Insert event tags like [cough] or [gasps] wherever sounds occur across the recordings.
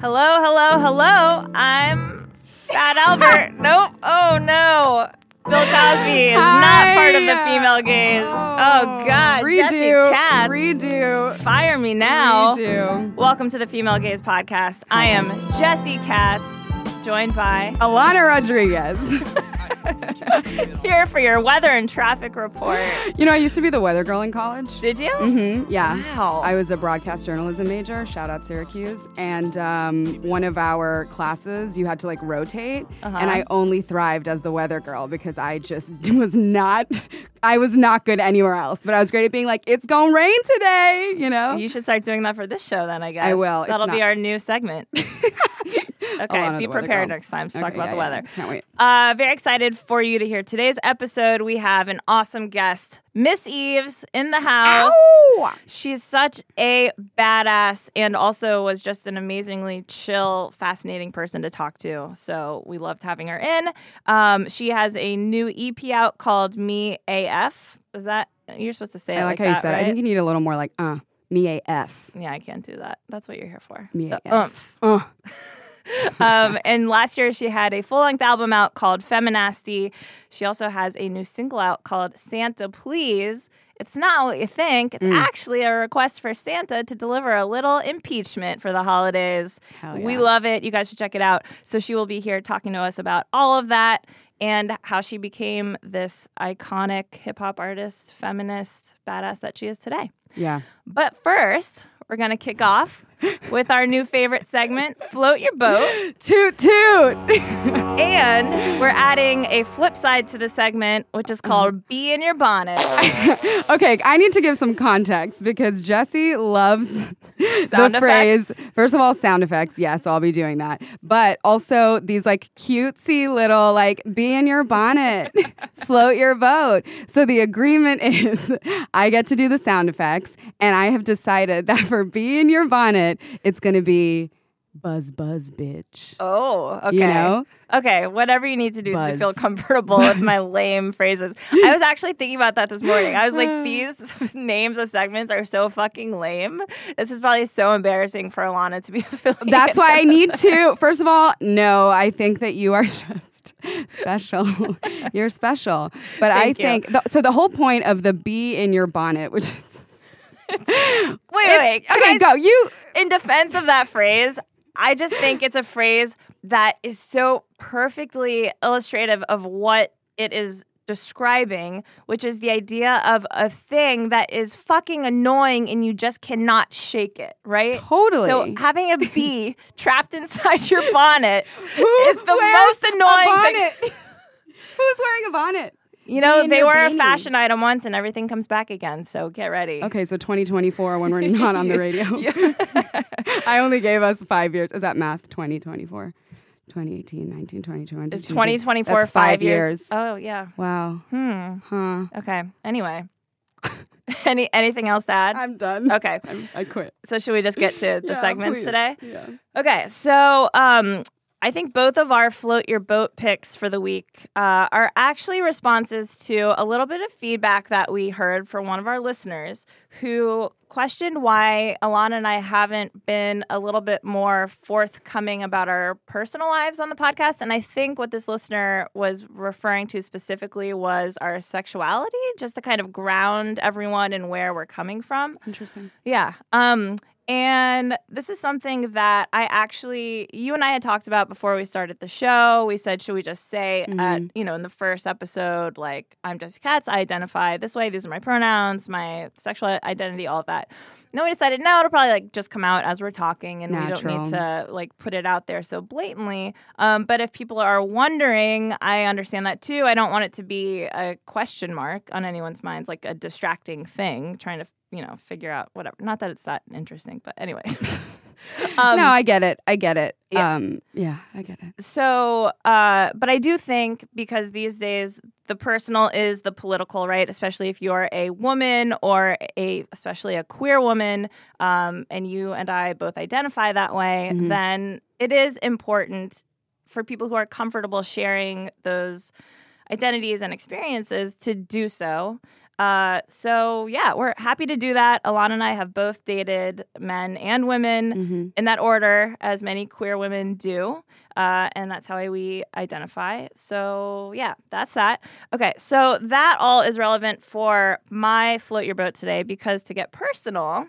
Hello, hello, hello. I'm Fat Albert. [laughs] nope. Oh no. Bill Cosby is not part of the female gaze. Oh, oh God. Jessie Redo. Katz. Redo. Fire me now. Redo. Welcome to the Female Gaze Podcast. I am Jessie Katz, joined by Alanah Rodriguez. [laughs] here for your weather and traffic report. you know, I used to be the weather girl in college. Did you? Mm-hmm. yeah. Wow. I was a broadcast journalism major. Shout out Syracuse. And um, one of our classes, you had to like rotate. Uh-huh. And I only thrived as the weather girl because I just [laughs] was not, I was not good anywhere else. But I was great at being like, it's gonna rain today, you know? You should start doing that for this show then, I guess. I will. That'll be our new segment. [laughs] okay, be prepared next time to Okay, talk about yeah, the yeah. weather. Can't wait. Uh, very excited for you to hear today's episode. We have an awesome guest, Miss Eaves, in the house. She's such a badass and also was just an amazingly chill, fascinating person to talk to. So we loved having her in. Um, she has a new EP out called Me AF. Is that you're supposed to say I like, like how that, you said it. right? I think you need a little more like, uh, me AF. yeah, I can't do that. That's what you're here for. Me The AF. Uh. [laughs] [laughs] um, and last year she had a full length album out called Feminasty. She also has a new single out called Santa Please. It's not what you think. It's actually a request for Santa to deliver a little impeachment for the holidays. Hell We love it. You guys should check it out. So she will be here talking to us about all of that and how she became this iconic hip hop artist, feminist, badass that she is today. Yeah. But first, we're going to kick off [laughs] with our new favorite segment, Float Your Boat. Toot toot. [laughs] And we're adding a flip side to the segment, which is called mm-hmm. Be in Your Bonnet. [laughs] okay, I need to give some context because Jessie loves Sound the phrase. First of all, sound effects. Yes, I'll be doing that. But also these like cutesy little like be in your bonnet, float your boat. So the agreement is I get to do the sound effects, and I have decided that for be in your bonnet, it's gonna be buzz buzz bitch. Oh, okay. You know? Okay, whatever you need to do to feel comfortable with my [laughs] lame phrases. I was actually thinking about that this morning. I was like, [sighs] these [laughs] names of segments are so fucking lame. This is probably so embarrassing for Alanah to be [laughs] affiliated. That's why I need this. to. First of all, no, I think that you are just special. You're special. But I you. think th- so. The whole point of the bee in your bonnet, which is Wait, wait, wait. okay, Guys, go. You in defense of that phrase, I just think it's a phrase that is so perfectly illustrative of what it is describing, which is the idea of a thing that is fucking annoying and you just cannot shake it, right? Totally. So having a bee [laughs] trapped inside your bonnet Who is the most annoying thing. bonnet? [laughs] Who's wearing a bonnet? You know, they were a fashion item once and everything comes back again, so get ready. Okay, so 2024 when we're not on the [laughs] radio. [laughs] I only gave us five years. Is that math? 2024, 2018, 19, 20, 20. Is 2024 That's five years? Oh, yeah. Wow. Hmm. Huh. Okay. Anyway, [laughs] any anything else to add? I'm done. Okay. I'm, I quit. So should we just get to the Yeah, segments please. today? Yeah. Okay. So um, I think both of our float your boat picks for the week uh, are actually responses to a little bit of feedback that we heard from one of our listeners who questioned why Alanah and I haven't been a little bit more forthcoming about our personal lives on the podcast. And I think what this listener was referring to specifically was our sexuality, just to kind of ground everyone and where we're coming from. Interesting. Yeah. Um, and this is something that I actually, you and I had talked about before we started the show. We said, should we just say, at, Mhm. you know, in the first episode, like, I'm Jessica Katz, I identify this way, these are my pronouns, my sexual identity, all of that. And then we decided, no, it'll probably like just come out as we're talking and we don't need to like put it out there so blatantly. Um, but if people are wondering, I understand that too. I don't want it to be a question mark on anyone's minds, like a distracting thing, trying to you know, figure out whatever. Not that it's that interesting, but anyway. [laughs] [laughs] um, no, I get it. I get it. yeah. Um, yeah, I get it. so, uh, but I do think because these days the personal is the political, right? Especially if you're a woman or a, especially a queer woman, um, and you and I both identify that way, Mhm. then it is important for people who are comfortable sharing those identities and experiences to do so. Uh, so yeah, we're happy to do that. Alanah and I have both dated men and women hmm in that order, as many queer women do. Uh, and that's how we identify. So, yeah, that's that. Okay, so that all is relevant for my Float Your Boat today because to get personal,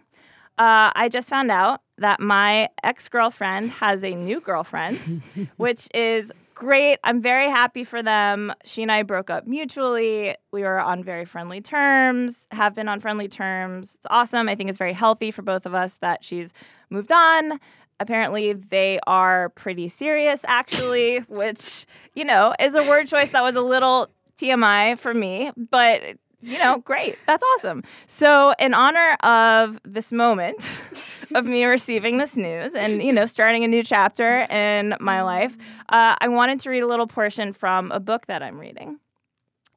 uh, I just found out that my ex girlfriend has a new girlfriend, [laughs] which is great. I'm very happy for them. She and I broke up mutually. We were on very friendly terms, have been on friendly terms. It's awesome. I think it's very healthy for both of us that she's moved on. Apparently, they are pretty serious, actually, [laughs] which, you know, is a word choice that was a little TMI for me, but you know, great. That's awesome. So, in honor of this moment [laughs] of me receiving this news and, you know, starting a new chapter in my life, uh, I wanted to read a little portion from a book that I'm reading.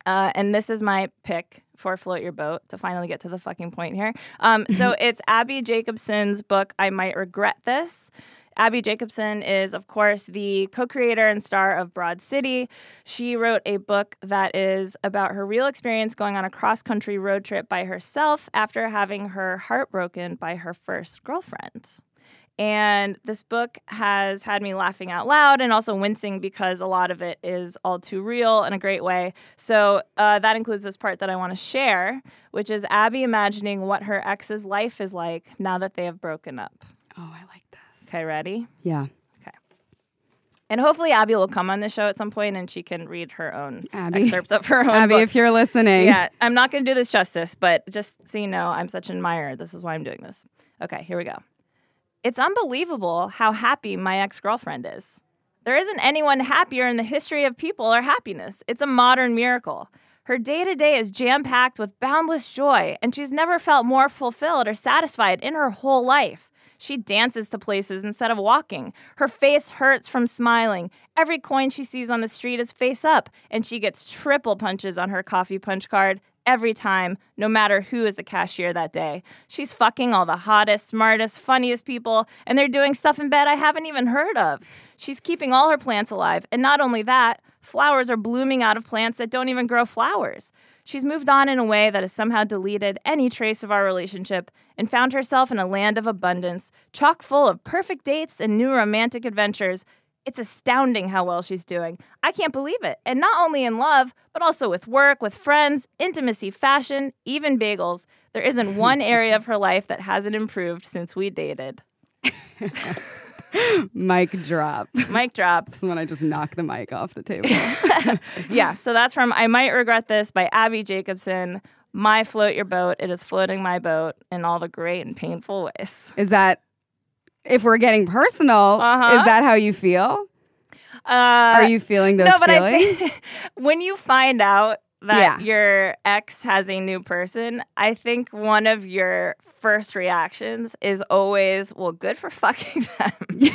Uh, and this is my pick for Float Your Boat to finally get to the fucking point here. Um, so, [laughs] it's Abbi Jacobson's book, I Might Regret This. Abbi Jacobson is, of course, the co creator and star of Broad City. She wrote a book that is about her real experience going on a cross country road trip by herself after having her heart broken by her first girlfriend. And this book has had me laughing out loud and also wincing because a lot of it is all too real in a great way. So uh, that includes this part that I want to share, which is Abbi imagining what her ex's life is like now that they have broken up. Oh, I like. Okay, ready? Yeah. Okay. And hopefully Abbi will come on the show at some point and she can read her own Abby. excerpts of her own Abby, book. if you're listening. yeah, I'm not going to do this justice, but just so you know, I'm such an admirer. This is why I'm doing this. Okay, here we go. It's unbelievable how happy my ex girlfriend is. There isn't anyone happier in the history of people or happiness. It's a modern miracle. Her day to day is jam packed with boundless joy, and she's never felt more fulfilled or satisfied in her whole life. She dances to places instead of walking. Her face hurts from smiling. Every coin she sees on the street is face up, and she gets triple punches on her coffee punch card every time, no matter who is the cashier that day. She's fucking all the hottest, smartest, funniest people, and they're doing stuff in bed I haven't even heard of. She's keeping all her plants alive, and not only that, flowers are blooming out of plants that don't even grow flowers. She's moved on in a way that has somehow deleted any trace of our relationship and found herself in a land of abundance, chock full of perfect dates and new romantic adventures. It's astounding how well she's doing. I can't believe it. And not only in love, but also with work, with friends, intimacy, fashion, even bagels. There isn't one [laughs] area of her life that hasn't improved since we dated. [laughs] [laughs] Mic drop. Mic drop. This is when I just knock the mic off the table. [laughs] yeah, so that's from I Might Regret This by Abbi Jacobson. My Float Your Boat. It is floating my boat in all the great and painful ways. is that if we're getting personal, Uh-huh. is that how you feel? Uh, Are you feeling those no, but feelings? I [laughs] think when you find out that Yeah. your ex has a new person, I think one of your first reactions is always, well, good for [laughs] fucking them. [laughs] even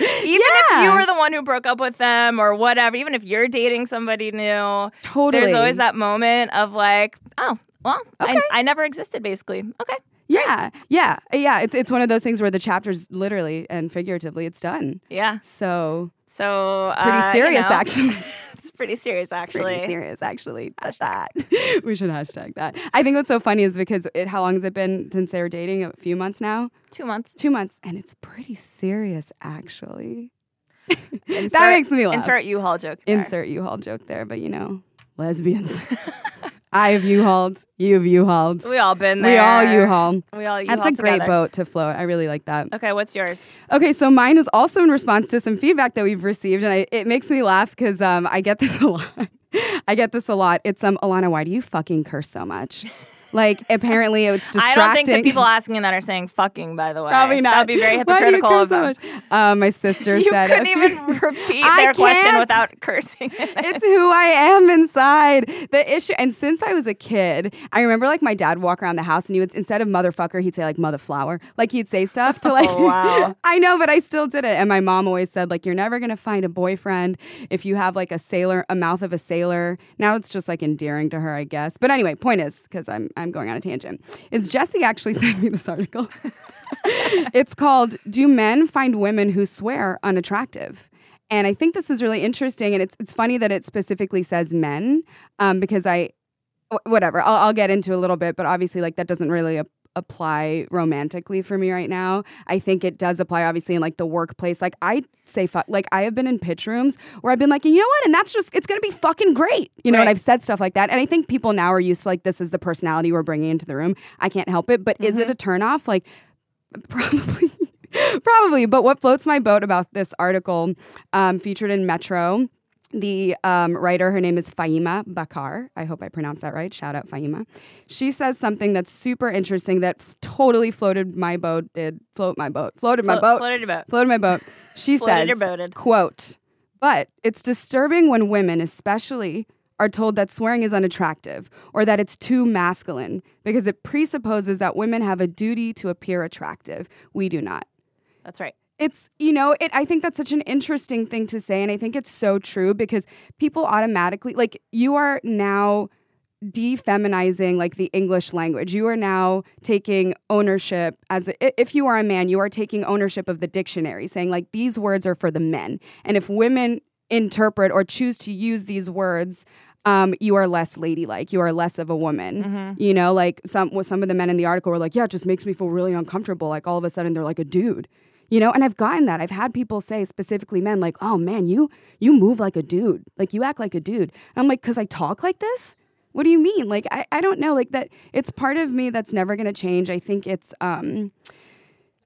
if you were the one who broke up with them or whatever, even if you're dating somebody new, totally. there's always that moment of like, oh, well, Okay. I, I never existed, basically. Okay. Yeah, yeah, yeah. It's it's one of those things where the chapters literally and figuratively it's done. Yeah. So So it's pretty uh, you serious, know, actually. [laughs] it's pretty serious, It's actually. pretty serious, actually. [laughs] That's that. [laughs] we should hashtag that. I think what's so funny is because it, how long has it been since they were dating? A few months now. Two months. Two months, and it's pretty serious, actually. [laughs] Insert, that makes me laugh. Insert U-Haul joke. there. Insert U-Haul joke there, but you know, lesbians. I have U-hauled. You have U-hauled. We all been there. We all U-haul. We all That's U-Haul a great together. boat to float. I really like that. Okay, what's yours? Okay, so mine is also in response to some feedback that we've received, and I, it makes me laugh because um, I get this [laughs] a lot. I get this a lot. It's um, Alanah, why do you fucking curse so much? Like apparently it's distracting. I don't think the people asking that are saying fucking. By the way, Probably not. That'd be very [laughs] Why do you hypocritical of them. so much? Uh, my sister you said couldn't even [laughs] repeat I their question can't. without cursing. it's who I am inside. The issue, and since I was a kid, I remember like my dad walk around the house and he would instead of motherfucker, he'd say like mother flower. Like he'd say stuff to [laughs] like. Oh, wow. I know, but I still did it. And my mom always said like, you're never gonna find a boyfriend if you have like a sailor, a mouth of a sailor. Now it's just like endearing to her, I guess. But anyway, point is because I'm I'm going on a tangent. Is Jessie actually [laughs] sent me this article? [laughs] it's called "Do Men Find Women Who Swear Unattractive?" And I think this is really interesting, and it's it's funny that it specifically says men, um, because I, whatever, I'll, I'll get into a little bit, but obviously, like that doesn't really apply romantically for me right now. I think it does apply, obviously, in like the workplace. Like I say, fuck, like I have been in pitch rooms where I've been like, you know what, and that's just it's gonna be fucking great, you know. And I've said stuff like that, and I think people now are used to like this is the personality we're bringing into the room. I can't help it, but is it a turnoff? Like [laughs] probably probably but what floats my boat about this article um, featured in metro the um, writer her name is faima bakar i hope i pronounced that right shout out faima she says something that's super interesting that f- totally floated my boat did float my boat floated my Flo- boat floated your boat. floated my boat she says quote but it's disturbing when women especially are told that swearing is unattractive or that it's too masculine because it presupposes that women have a duty to appear attractive. We do not. That's right. It's, you know, it I think that's such an interesting thing to say and I think it's so true because people automatically like you are now defeminizing like the English language. You are now taking ownership as a, if you are a man, you are taking ownership of the dictionary, saying like these words are for the men. And if women interpret or choose to use these words, um, you are less ladylike. You are less of a woman. You know, like some some of the men in the article were like, "Yeah, it just makes me feel really uncomfortable." Like all of a sudden they're like a dude. You know, and I've gotten that. I've had people say, specifically men, like, "Oh man, you you move like a dude. Like you act like a dude." And I'm like, "Cause I talk like this." What do you mean? Like I, I don't know. Like that it's part of me that's never gonna change. I think it's um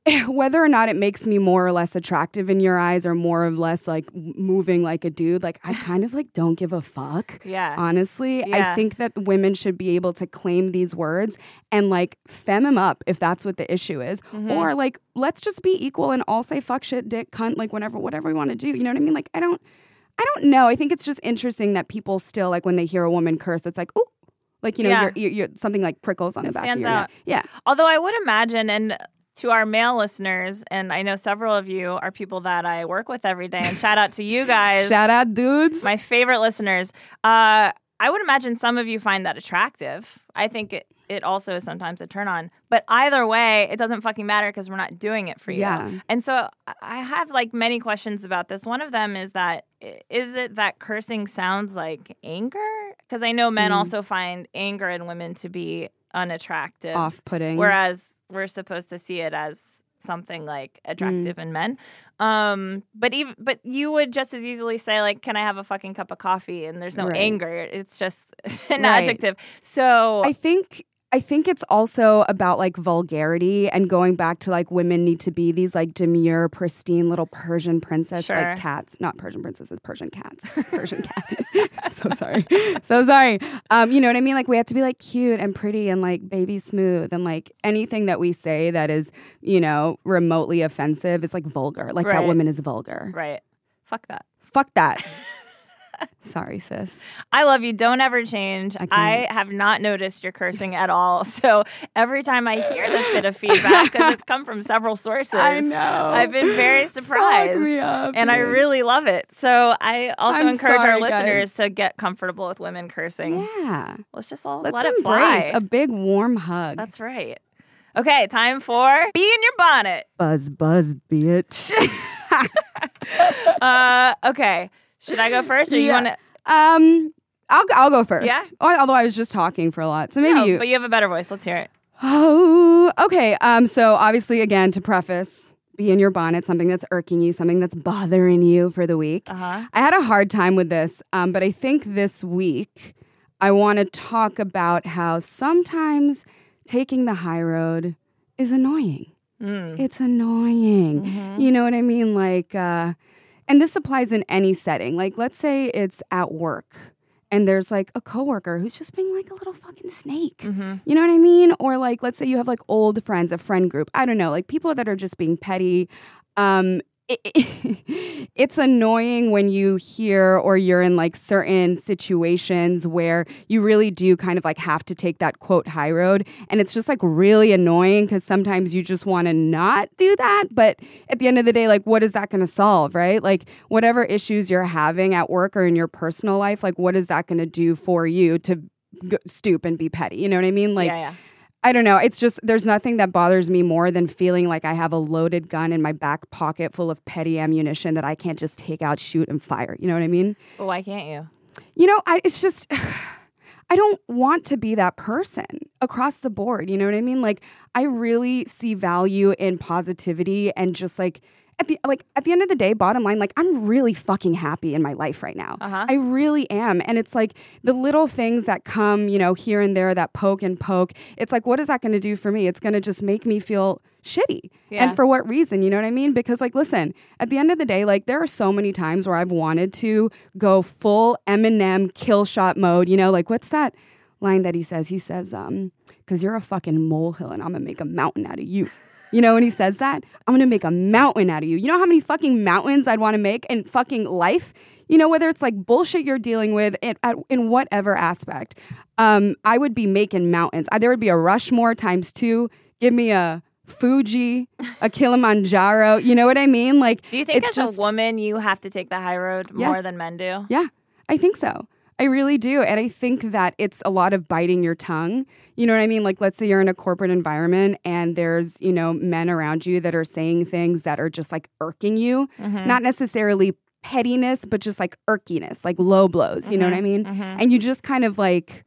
[laughs] whether or not it makes me more or less attractive in your eyes or more or less like moving like a dude, like I kind of like don't give a fuck. [laughs] Yeah. Honestly, I think that women should be able to claim these words and like fem them up if that's what the issue is. Mm-hmm. Or like let's just be equal and all say fuck shit, dick, cunt, like whatever, whatever we want to do. You know what I mean? Like I don't I don't know. I think it's just interesting that people still like when they hear a woman curse, it's like, ooh, like you know, Yeah. you're, you're, you're something like prickles on the back of your out. neck. Yeah, Although I would imagine, and to our male listeners, and I know several of you are people that I work with every day, and shout out to you [laughs] guys. shout out, dudes. my favorite listeners. Uh, I would imagine some of you find that attractive. I think it, it also is sometimes a turn on. But either way, it doesn't fucking matter because we're not doing it for you. Yeah. And so I- have like many questions about this. One of them is that is it that cursing sounds like anger? Because I know men Mm. also find anger in women to be unattractive. Off-putting. Whereas we're supposed to see it as something like Mm. attractive in men. Um, but even but you would just as easily say like, "Can I have a fucking cup of coffee?" And there's no Right. anger. It's just [laughs] an Right. adjective. So I think I think it's also about like vulgarity and going back to like women need to be these like demure, pristine little Persian princess Sure. like cats, not Persian princesses, Persian cats, Persian cat. [laughs] so sorry, so sorry. Um, you know what I mean? Like we have to be like cute and pretty and like baby smooth and like anything that we say that is you know remotely offensive is like vulgar. Like that woman is vulgar. right. Fuck that. Fuck that. [laughs] [laughs] sorry, sis. I love you. Don't ever change. I I, have not noticed your cursing at all. [laughs] So every time I hear this bit of [laughs] feedback, because it's come from several sources, I know. I've been very surprised, up, and I really love it. So I also I'm encourage our listeners guys. to get comfortable with women cursing. Yeah. Let's just all Let's let it fly. a big warm hug. That's right. Okay, time for be in your bonnet. buzz buzz bitch. Uh, okay, should I go first, or you want to? um I'll I'll go first. Yeah? Although I was just talking for a lot. So maybe you But you have a better voice. Let's hear it. Oh, okay. Um so obviously again to preface be in your bonnet, something that's irking you, something that's bothering you for the week. Uh huh. I had a hard time with this, um, but I think this week I want to talk about how sometimes taking the high road is annoying. Mm. It's annoying. Mm-hmm. You know what I mean? Like, uh, and this applies in any setting. Like, let's say it's at work and there's like a coworker who's just being like a little fucking snake. Mhm. You know what I mean? Or like let's say you have like old friends, a friend group. I don't know, like people that are just being petty. Um it, it- [laughs] it's annoying when you hear or you're in like certain situations where you really do kind of like have to take that quote high road. And it's just like really annoying because sometimes you just want to not do that. But at the end of the day like what is that going to solve right? Like whatever issues you're having at work or in your personal life like what is that going to do for you to stoop and be petty? You know what i mean? Like yeah, yeah. I don't know. It's just there's nothing that bothers me more than feeling like I have a loaded gun in my back pocket full of petty ammunition that I can't just take out, shoot, and fire. You know what I mean? Why can't you? You know, I, it's just [sighs] I don't want to be that person across the board. You know what I mean? Like I really see value in positivity and just like at the like at the end of the day, bottom line, like I'm really fucking happy in my life right now. Uh-huh. I really am. And it's like the little things that come, you know, here and there that poke and poke. It's like, what is that gonna do for me? It's gonna just make me feel shitty. Yeah. And for what reason? You know what I mean? Because like listen, at the end of the day, like there are so many times where I've wanted to go full Eminem kill shot mode, you know, like what's that line that he says? He says, um, because you're a fucking molehill and I'm gonna make a mountain out of you. You know, when he says that, I'm gonna make a mountain out of you. You know how many fucking mountains I'd wanna make in fucking life? You know, whether it's like bullshit you're dealing with in, at, in whatever aspect, um, I would be making mountains. Uh, There would be a Rushmore times two. Give me a Fuji, a Kilimanjaro. You know what I mean? Like, Do you think it's as just, a woman you have to take the high road more Yes. than men do? Yeah, I think so. I really do. And I think that it's a lot of biting your tongue. You know what I mean? Like, let's say you're in a corporate environment and there's, you know, men around you that are saying things that are just like irking you, Mm-hmm. not necessarily pettiness, but just like irkiness, like low blows. You know what I mean? Mhm. And you just kind of like,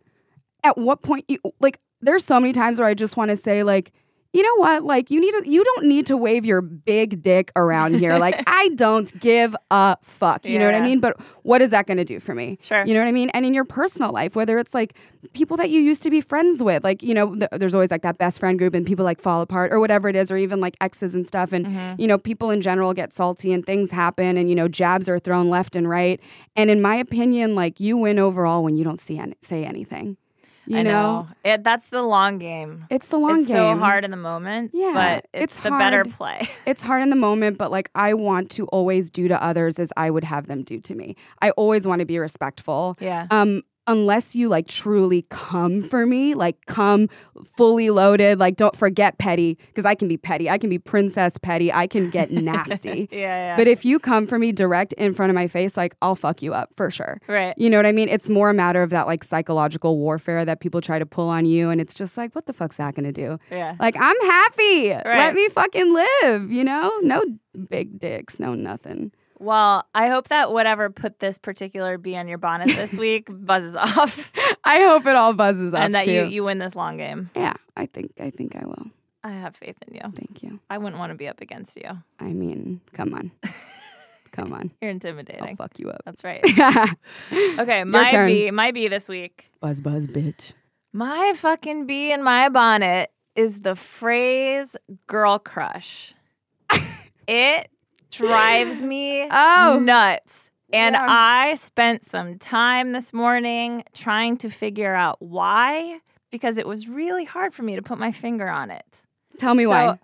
at what point, you, like, there's so many times where I just want to say, like, you know what? Like you need to, you don't need to wave your big dick around here. Like [laughs] I don't give a fuck. You know what I mean? But what is that going to do for me? Sure. You know what I mean? And in your personal life, whether it's like people that you used to be friends with, like you know, th- there's always like that best friend group, and people like fall apart or whatever it is, or even like exes and stuff. And Mm-hmm. you know, people in general get salty and things happen, and you know, jabs are thrown left and right. And in my opinion, like you win overall when you don't see any- say anything. You I know? know. It, that's the long game. It's the long game. it's game. so hard in the moment, Yeah, but it's, it's the better play. [laughs] It's hard in the moment, but like I want to always do to others as I would have them do to me. I always want to be respectful. Yeah. Um, unless you like truly come for me, like come fully loaded, like don't forget petty, because I can be petty. I can be princess petty. I can get [laughs] nasty. Yeah, yeah. But if you come for me direct in front of my face, like I'll fuck you up for sure. right. You know what I mean? It's more a matter of that like psychological warfare that people try to pull on you. And it's just like, what the fuck's that gonna do? Yeah. Like, I'm happy. Right. Let me fucking live, you know? No big dicks, no nothing. Well, I hope that whatever put this particular bee on your bonnet this [laughs] week buzzes off, I hope it all buzzes off and that too. you you win this long game. yeah, I think I think I will. I have faith in you. Thank you. I wouldn't want to be up against you. I mean, come on. [laughs] come on. You're intimidating. I'll fuck you up. That's right. [laughs] Okay, my turn. bee, my bee this week. buzz buzz bitch. My fucking bee in my bonnet is the phrase "girl crush." it drives [laughs] me Oh. nuts. And Yeah. I spent some time this morning trying to figure out why, because it was really hard for me to put my finger on it. Tell me So, why.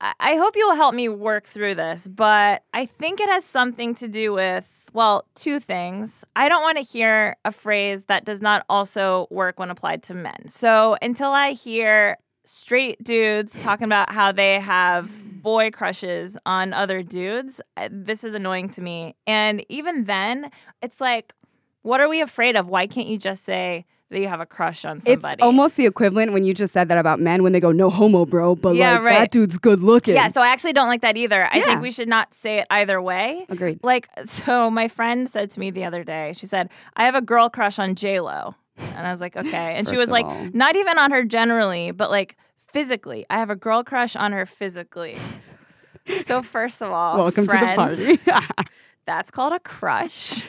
I- I hope you'll help me work through this, but I think it has something to do with, well, two things. I don't want to hear a phrase that does not also work when applied to men. So until I hear straight dudes talking about how they have boy crushes on other dudes, uh, this is annoying to me. And even then, it's like, what are we afraid of? Why can't you just say that you have a crush on somebody? It's almost the equivalent when you just said that about men when they go, no homo, bro, but Yeah, like right. that dude's good looking. Yeah, so I actually don't like that either. I Yeah. think we should not say it either way. Agreed. Like, so my friend said to me the other day, she said, I have a girl crush on J Lo. And I was like, [laughs] okay. And she was like, all- not even on her generally, but like physically. I have a girl crush on her physically. so [laughs] first of all, Welcome to the party. [laughs] that's called a crush.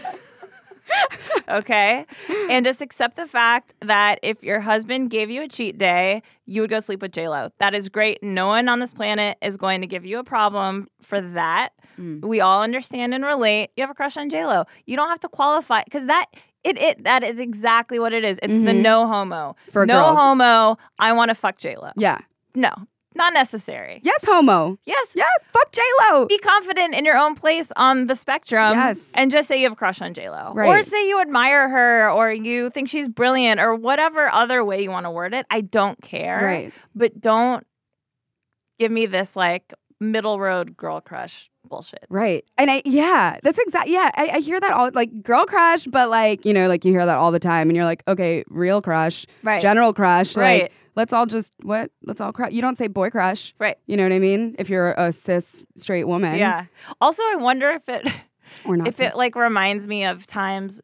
[laughs] okay. And just accept the fact that if your husband gave you a cheat day, you would go sleep with JLo. That is great. No one on this planet is going to give you a problem for that. Mm. We all understand and relate. You have a crush on JLo. You don't have to qualify because that It it that is exactly what it is. It's the no homo. Mm-hmm. For no girls. homo. I want to fuck J Lo. Yeah. No, not necessary. Yes, homo. Yes. Yeah, fuck J Lo. Be confident in your own place on the spectrum. Yes. And just say you have a crush on J Lo. Or say you admire her or you think she's brilliant or whatever other way you want to word it. I don't care. Right. But don't give me this like middle road girl crush bullshit. Right. And I, yeah, that's exact. Yeah, I, I hear that all like girl crush, but like, you know, like you hear that all the time and you're like, okay, real crush, Right. general crush. Right. Like, let's all just, what? Let's all crush. You don't say boy crush. Right. You know what I mean? If you're a cis straight woman. Yeah. Also, I wonder if it Or not. if cis. it like reminds me of times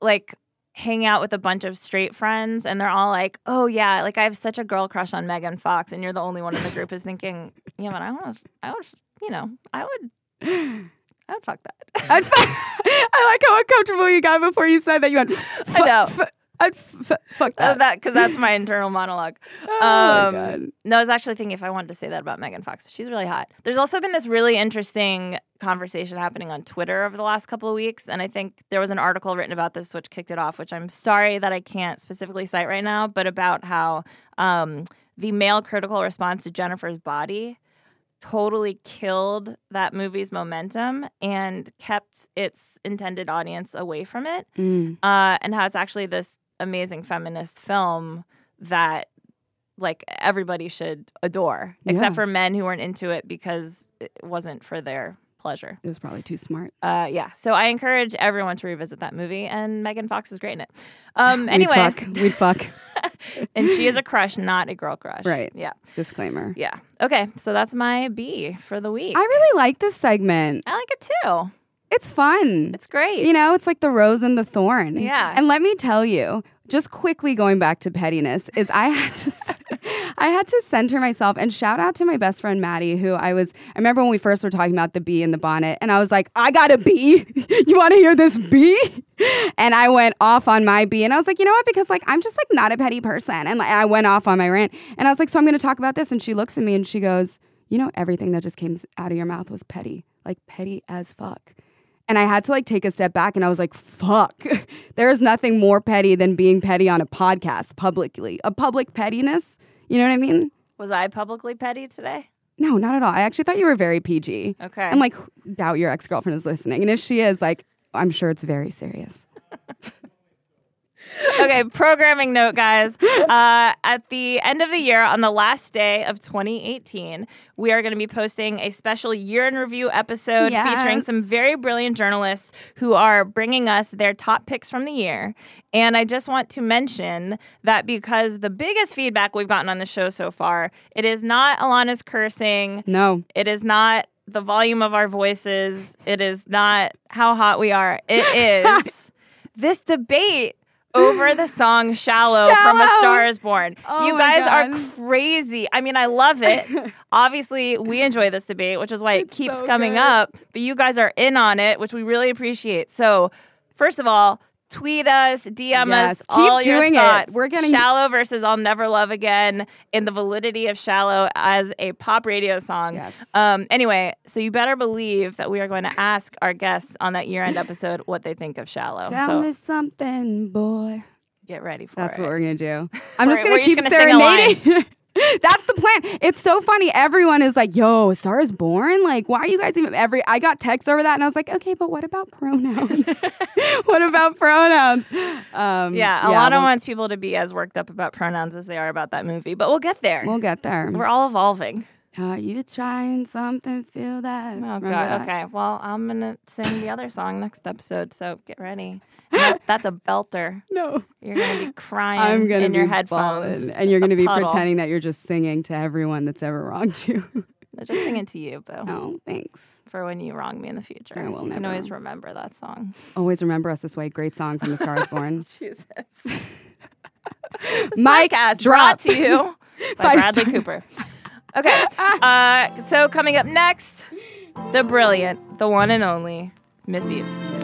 like hang out with a bunch of straight friends and they're all like, "Oh yeah, like I have such a girl crush on Megan Fox," and you're the only one in the group is thinking, "Yeah, but I want, I would, you know, I would, [laughs] I would fuck that." [laughs] I'd I like how uncomfortable you got before you said that. You went, [laughs] I know. "F- I'd f- fuck Uh, that. that because that's my internal monologue. oh my Um, God. No, I was actually thinking if I wanted to say that about Megan Fox. She's really hot. There's also been this really interesting conversation happening on Twitter over the last couple of weeks. And I think there was an article written about this which kicked it off, which I'm sorry that I can't specifically cite right now, but about how um, the male critical response to Jennifer's body totally killed that movie's momentum and kept its intended audience away from it Mm. uh, and how it's actually this amazing feminist film that like everybody should adore, Yeah. except for men who weren't into it because it wasn't for their pleasure. It was probably too smart. Uh, yeah, so I encourage everyone to revisit that movie, and Megan Fox is great in it. [laughs] Um, anyway, fuck. We'd fuck. [laughs] and she is a crush, not a girl crush. Right. Yeah. Disclaimer. Yeah. Okay, so that's my B for the week. I really like this segment. I like it too. It's fun. It's great. You know, it's like the rose and the thorn. Yeah. And let me tell you, just quickly going back to pettiness, is I had to [laughs] I had to center myself and shout out to my best friend Maddie, who I was I remember when we first were talking about the bee in the bonnet, and I was like, I got a bee. [laughs] you want to hear this bee? And I went off on my bee, and I was like, you know what? Because like I'm just like not a petty person, and like I went off on my rant, and I was like, so I'm going to talk about this, and she looks at me and she goes, you know, everything that just came out of your mouth was petty, like petty as fuck. And I had to like take a step back and I was like, fuck. [laughs] there is nothing more petty than being petty on a podcast publicly. A public pettiness. You know what I mean? Was I publicly petty today? No, not at all. I actually thought you were very PG. Okay. I'm like, doubt your ex girlfriend is listening. And if she is, like, I'm sure it's very serious. Okay, programming note, guys. Uh, at the end of the year, on the last day of 2018, we are going to be posting a special year in review episode featuring some very brilliant journalists who are bringing us their top picks from the year. And I just want to mention that because the biggest feedback we've gotten on the show so far, it is not Alanah's cursing. No. It is not the volume of our voices. It is not how hot we are. It [laughs] is this debate over the song Shallow, from A Shallow. Star is Born. Oh you guys are crazy. I mean, I love it. [laughs] Obviously, we enjoy this debate, which is why it keeps so coming good. up. But you guys are in on it, which we really appreciate. So, first of all, tweet us, DM Yes, us keep all doing your thoughts. We're getting- Shallow versus I'll Never Love Again in the validity of Shallow as a pop radio song. Yes. Um, anyway, so you better believe that we are going to ask our guests on that year end episode what they think of Shallow. Tell so me something, boy. get ready for That's it. what we're going to do. [laughs] I'm just gonna keep gonna sing a line. serenading. [laughs] [laughs] That's the plan. It's so funny. Everyone is like, "Yo, A Star is Born." Like, why are you guys even every? I got texts over that, and I was like, "Okay, but what about pronouns? [laughs] what about pronouns?" Um, Yeah, Alanah we'll, wants people to be as worked up about pronouns as they are about that movie, but we'll get there. We'll get there. we're all evolving. Are you trying something? Feel that? Oh Remember god. that? Okay. Well, I'm gonna sing the other song next episode, so get ready. That- that's a belter. [laughs] No, You're gonna be crying I'm gonna in be your headphones, and you're gonna be puddle. pretending that you're just singing to everyone that's ever wronged you. No, Just singing to you, boo, oh, thanks. for when you wrong me in the future. I will so you can always remember that song. Always remember us this way. Great song from The Star Is Born. [laughs] Jesus. [laughs] Mike, podcast drop. brought to you by Five Bradley star. Cooper. Okay. Uh, so coming up next, the brilliant, the one and only Miss Eaves.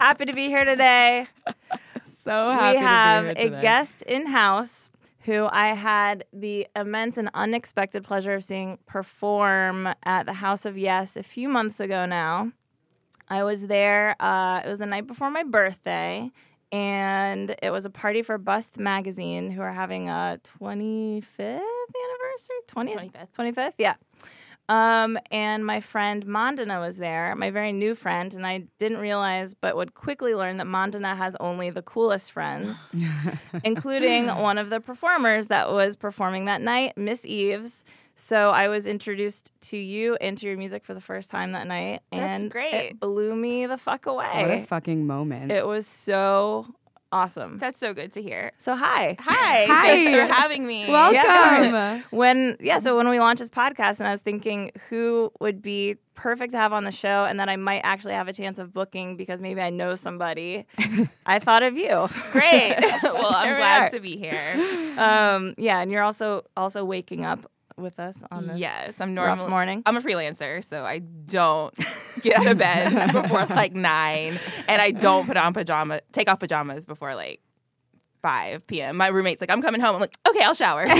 Happy to be here today. So happy we have to be here a guest in house who I had the immense and unexpected pleasure of seeing perform at the House of Yes a few months ago now. I was there, uh, it was the night before my birthday, and it was a party for Bust Magazine, who are having a 25th anniversary? 20th? 25th. 25th, yeah. Um, and my friend Mandana was there, my very new friend, and I didn't realize, but would quickly learn that Mandana has only the coolest friends, [laughs] including one of the performers that was performing that night, Miss Eaves. So I was introduced to you and to your music for the first time that night, That's and great. it blew me the fuck away. What a fucking moment. It was so awesome. That's so good to hear. So hi. Hi. Hi. Thanks for having me. Welcome. Yeah. When yeah, so when we launched this podcast, and I was thinking who would be perfect to have on the show, and that I might actually have a chance of booking because maybe I know somebody. [laughs] I thought of you. Great. [laughs] well, I'm Here we glad are. to be here. Um, yeah, and you're also also waking up with us on this. Yes, I'm normal. morning. I'm a freelancer, so I don't [laughs] get out of bed [laughs] before like nine, and I don't put on pajama, take off pajamas before like. 5 p.m. My roommate's like, I'm coming home. I'm like, okay, I'll shower. [laughs]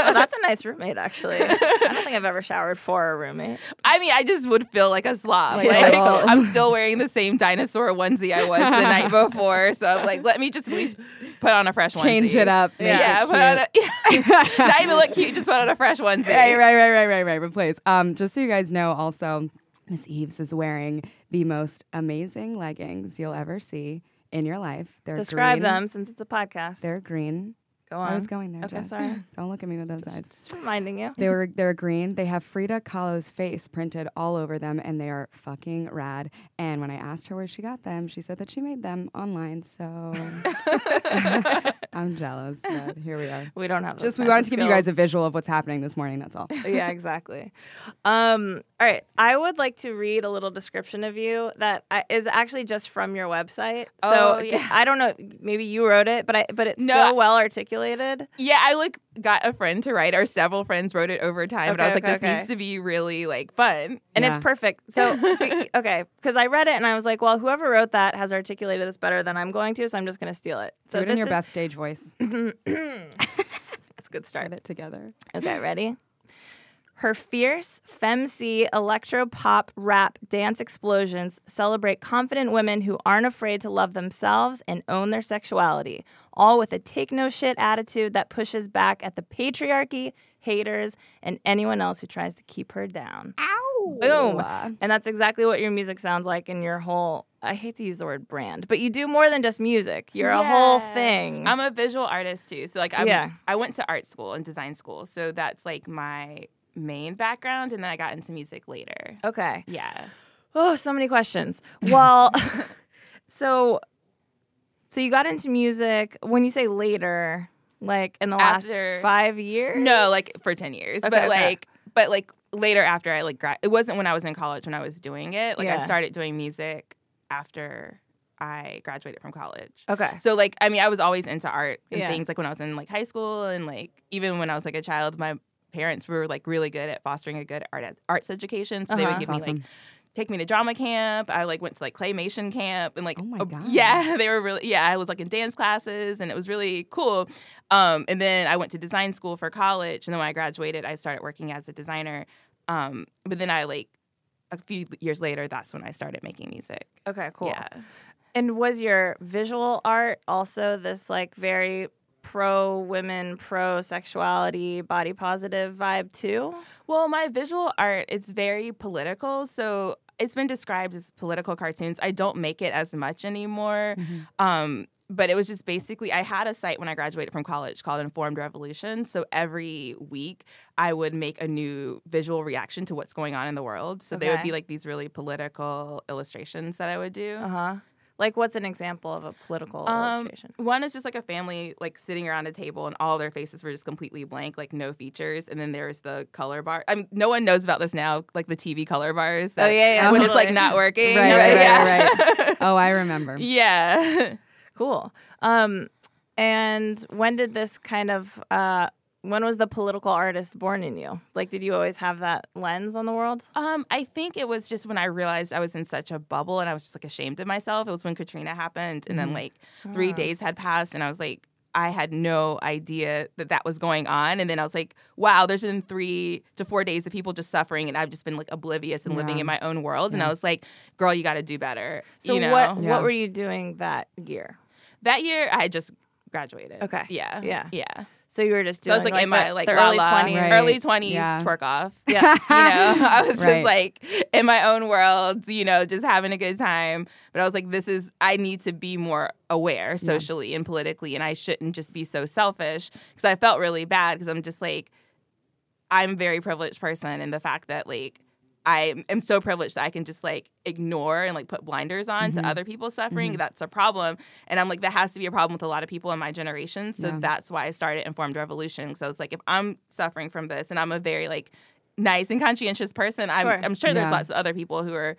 Oh, that's a nice roommate, actually. I don't think I've ever showered for a roommate. I mean, I just would feel like a slob. Like Like, I'm still wearing the same dinosaur onesie I was the night [laughs] before. So I'm like, let me just at least put on a fresh onesie. Change it up. Yeah, it put on a, yeah. [laughs] not even look cute, just put on a fresh onesie. Right, right, right, right, right, right. But please, um, just so you guys know, also, Miss Eaves is wearing the most amazing leggings you'll ever see in your life. They're Describe green. them since it's a podcast. They're green. Go on. I was going there. Okay, Jess. sorry. [laughs] Don't look at me with those eyes. Just reminding you. They were they're green. They have Frida Kahlo's face printed all over them, and they are fucking rad. And when I asked her where she got them, she said that she made them online. So [laughs] I'm jealous, but here we are. We don't have those Just we wanted to give you guys a visual of what's happening this morning. That's all. yeah, exactly. Um, all right, I would like to read a little description of you that is actually just from your website. so Oh, d- yeah. I don't know, maybe you wrote it, but I but it's No, so well articulated. Yeah, I like got a friend to write, or several friends wrote it over time. but I Okay, was like, okay, this okay. needs to be really like fun. And Yeah. it's perfect. So, [laughs] okay, because I read it and I was like, well, whoever wrote that has articulated this better than I'm going to, so I'm just going to steal it. So Do it in your is- best stage voice. [clears throat] [clears throat] It's a good start. Get it together. Okay, ready? Her fierce, femcee, electro pop, rap, dance explosions celebrate confident women who aren't afraid to love themselves and own their sexuality, all with a take no shit attitude that pushes back at the patriarchy, haters, and anyone else who tries to keep her down. Ow! Boom. And that's exactly what your music sounds like in your whole I hate to use the word brand, but you do more than just music. You're a whole thing. I'm a visual artist too. So like I'm, Yeah. I went to art school and design school. So that's like my main background and then I got into music later. okay. Yeah. Oh, so many questions. Well, [laughs] [laughs] so so you got into music when you say later, like in the last After- five years? No, like for 10 years. Okay, but okay. like but like later after I like grad it wasn't when I was in college when I was doing it. Like Yeah. I started doing music after I graduated from college. Okay. So like I mean I was always into art and Yeah. things like when I was in like high school and like even when I was like a child my parents were like really good at fostering a good art arts education so they Uh-huh. would give That's me like take me to drama camp. I like went to like claymation camp and like Oh my God. yeah, [laughs] they were really yeah, I was like in dance classes and it was really cool. Um, and then I went to design school for college and then when I graduated I started working as a designer. Um, but then I like a few years later that's when I started making music. Okay, cool. Yeah. And was your visual art also this like very pro women, pro sexuality, body positive vibe too? Well, my visual art it's very political, so it's been described as political cartoons. I don't make it as much anymore. Um, but it was just basically I had a site when I graduated from college called Informed Revolution. So every week I would make a new visual reaction to what's going on in the world. So they would be like these really political illustrations that I would do. Uh huh. Like, what's an example of a political Um, illustration? one is just like a family like sitting around a table and all their faces were just completely blank, like no features. And then there's the color bar. I mean, no one knows about this now, like the TV color bars. That Oh, yeah, yeah, When it's like not working. Right, right, yeah. right, [laughs] Oh, I remember. yeah. [laughs] Cool. Um, and when did this kind of uh, when was the political artist born in you? Like, did you always have that lens on the world? Um, I think it was just when I realized I was in such a bubble and I was just like ashamed of myself. It was when Katrina happened, and then like three days had passed, and I was like, I had no idea that that was going on. And then I was like, wow, there's been three to four days of people just suffering, and I've just been like oblivious and living in my own world. And I was like, girl, you got to do better. So you know? what Yeah. what were you doing that year? that year I just graduated. Okay. Yeah. Yeah. Yeah. So you were just So I doing was like, in the, my like the early la, twenties. Right. early twenties Yeah. twerk off. Yeah. [laughs] you know, [laughs] I was just like in my own world, you know, just having a good time. But I was like, this is, I need to be more aware socially and politically, and I shouldn't just be so selfish because I felt really bad because I'm just like, I'm a very privileged person, and the fact that like, I am so privileged that I can just like ignore and like put blinders on Mm-hmm. to other people's suffering. That's a problem. And I'm like, that has to be a problem with a lot of people in my generation. So Yeah. that's why I started Informed Revolution. So I was like, if I'm suffering from this and I'm a very like nice and conscientious person, I'm, Sure. I'm sure there's Yeah. lots of other people who are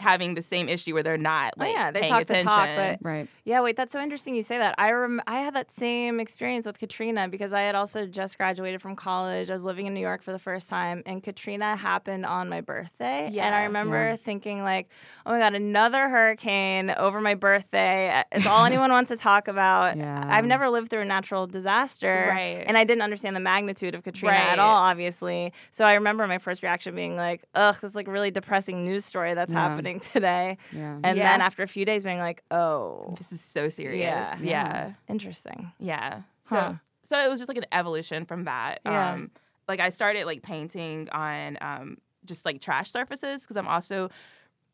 having the same issue where they're not Oh, yeah, they paying talk the attention. talk, but Right. Yeah, wait, that's so interesting you say that. I rem- I had that same experience with Katrina because I had also just graduated from college. I was living in New York for the first time and Katrina happened on my birthday. Yeah. And I Yeah. remember thinking like, "Oh my god, another hurricane over my birthday. It's all anyone [laughs] wants to talk about." Yeah. I've never lived through a natural disaster. Right. And I didn't understand the magnitude of Katrina Right. at all, obviously. So I remember my first reaction being like, "Ugh, this is like really depressing news story that's Yeah. happening today." Yeah. And Yeah. then after a few days being like, "Oh, This is so serious. Yeah. Yeah. Interesting. Yeah. So Huh. so it was just like an evolution from that. Yeah. Um like I started like painting on um just like trash surfaces because I'm also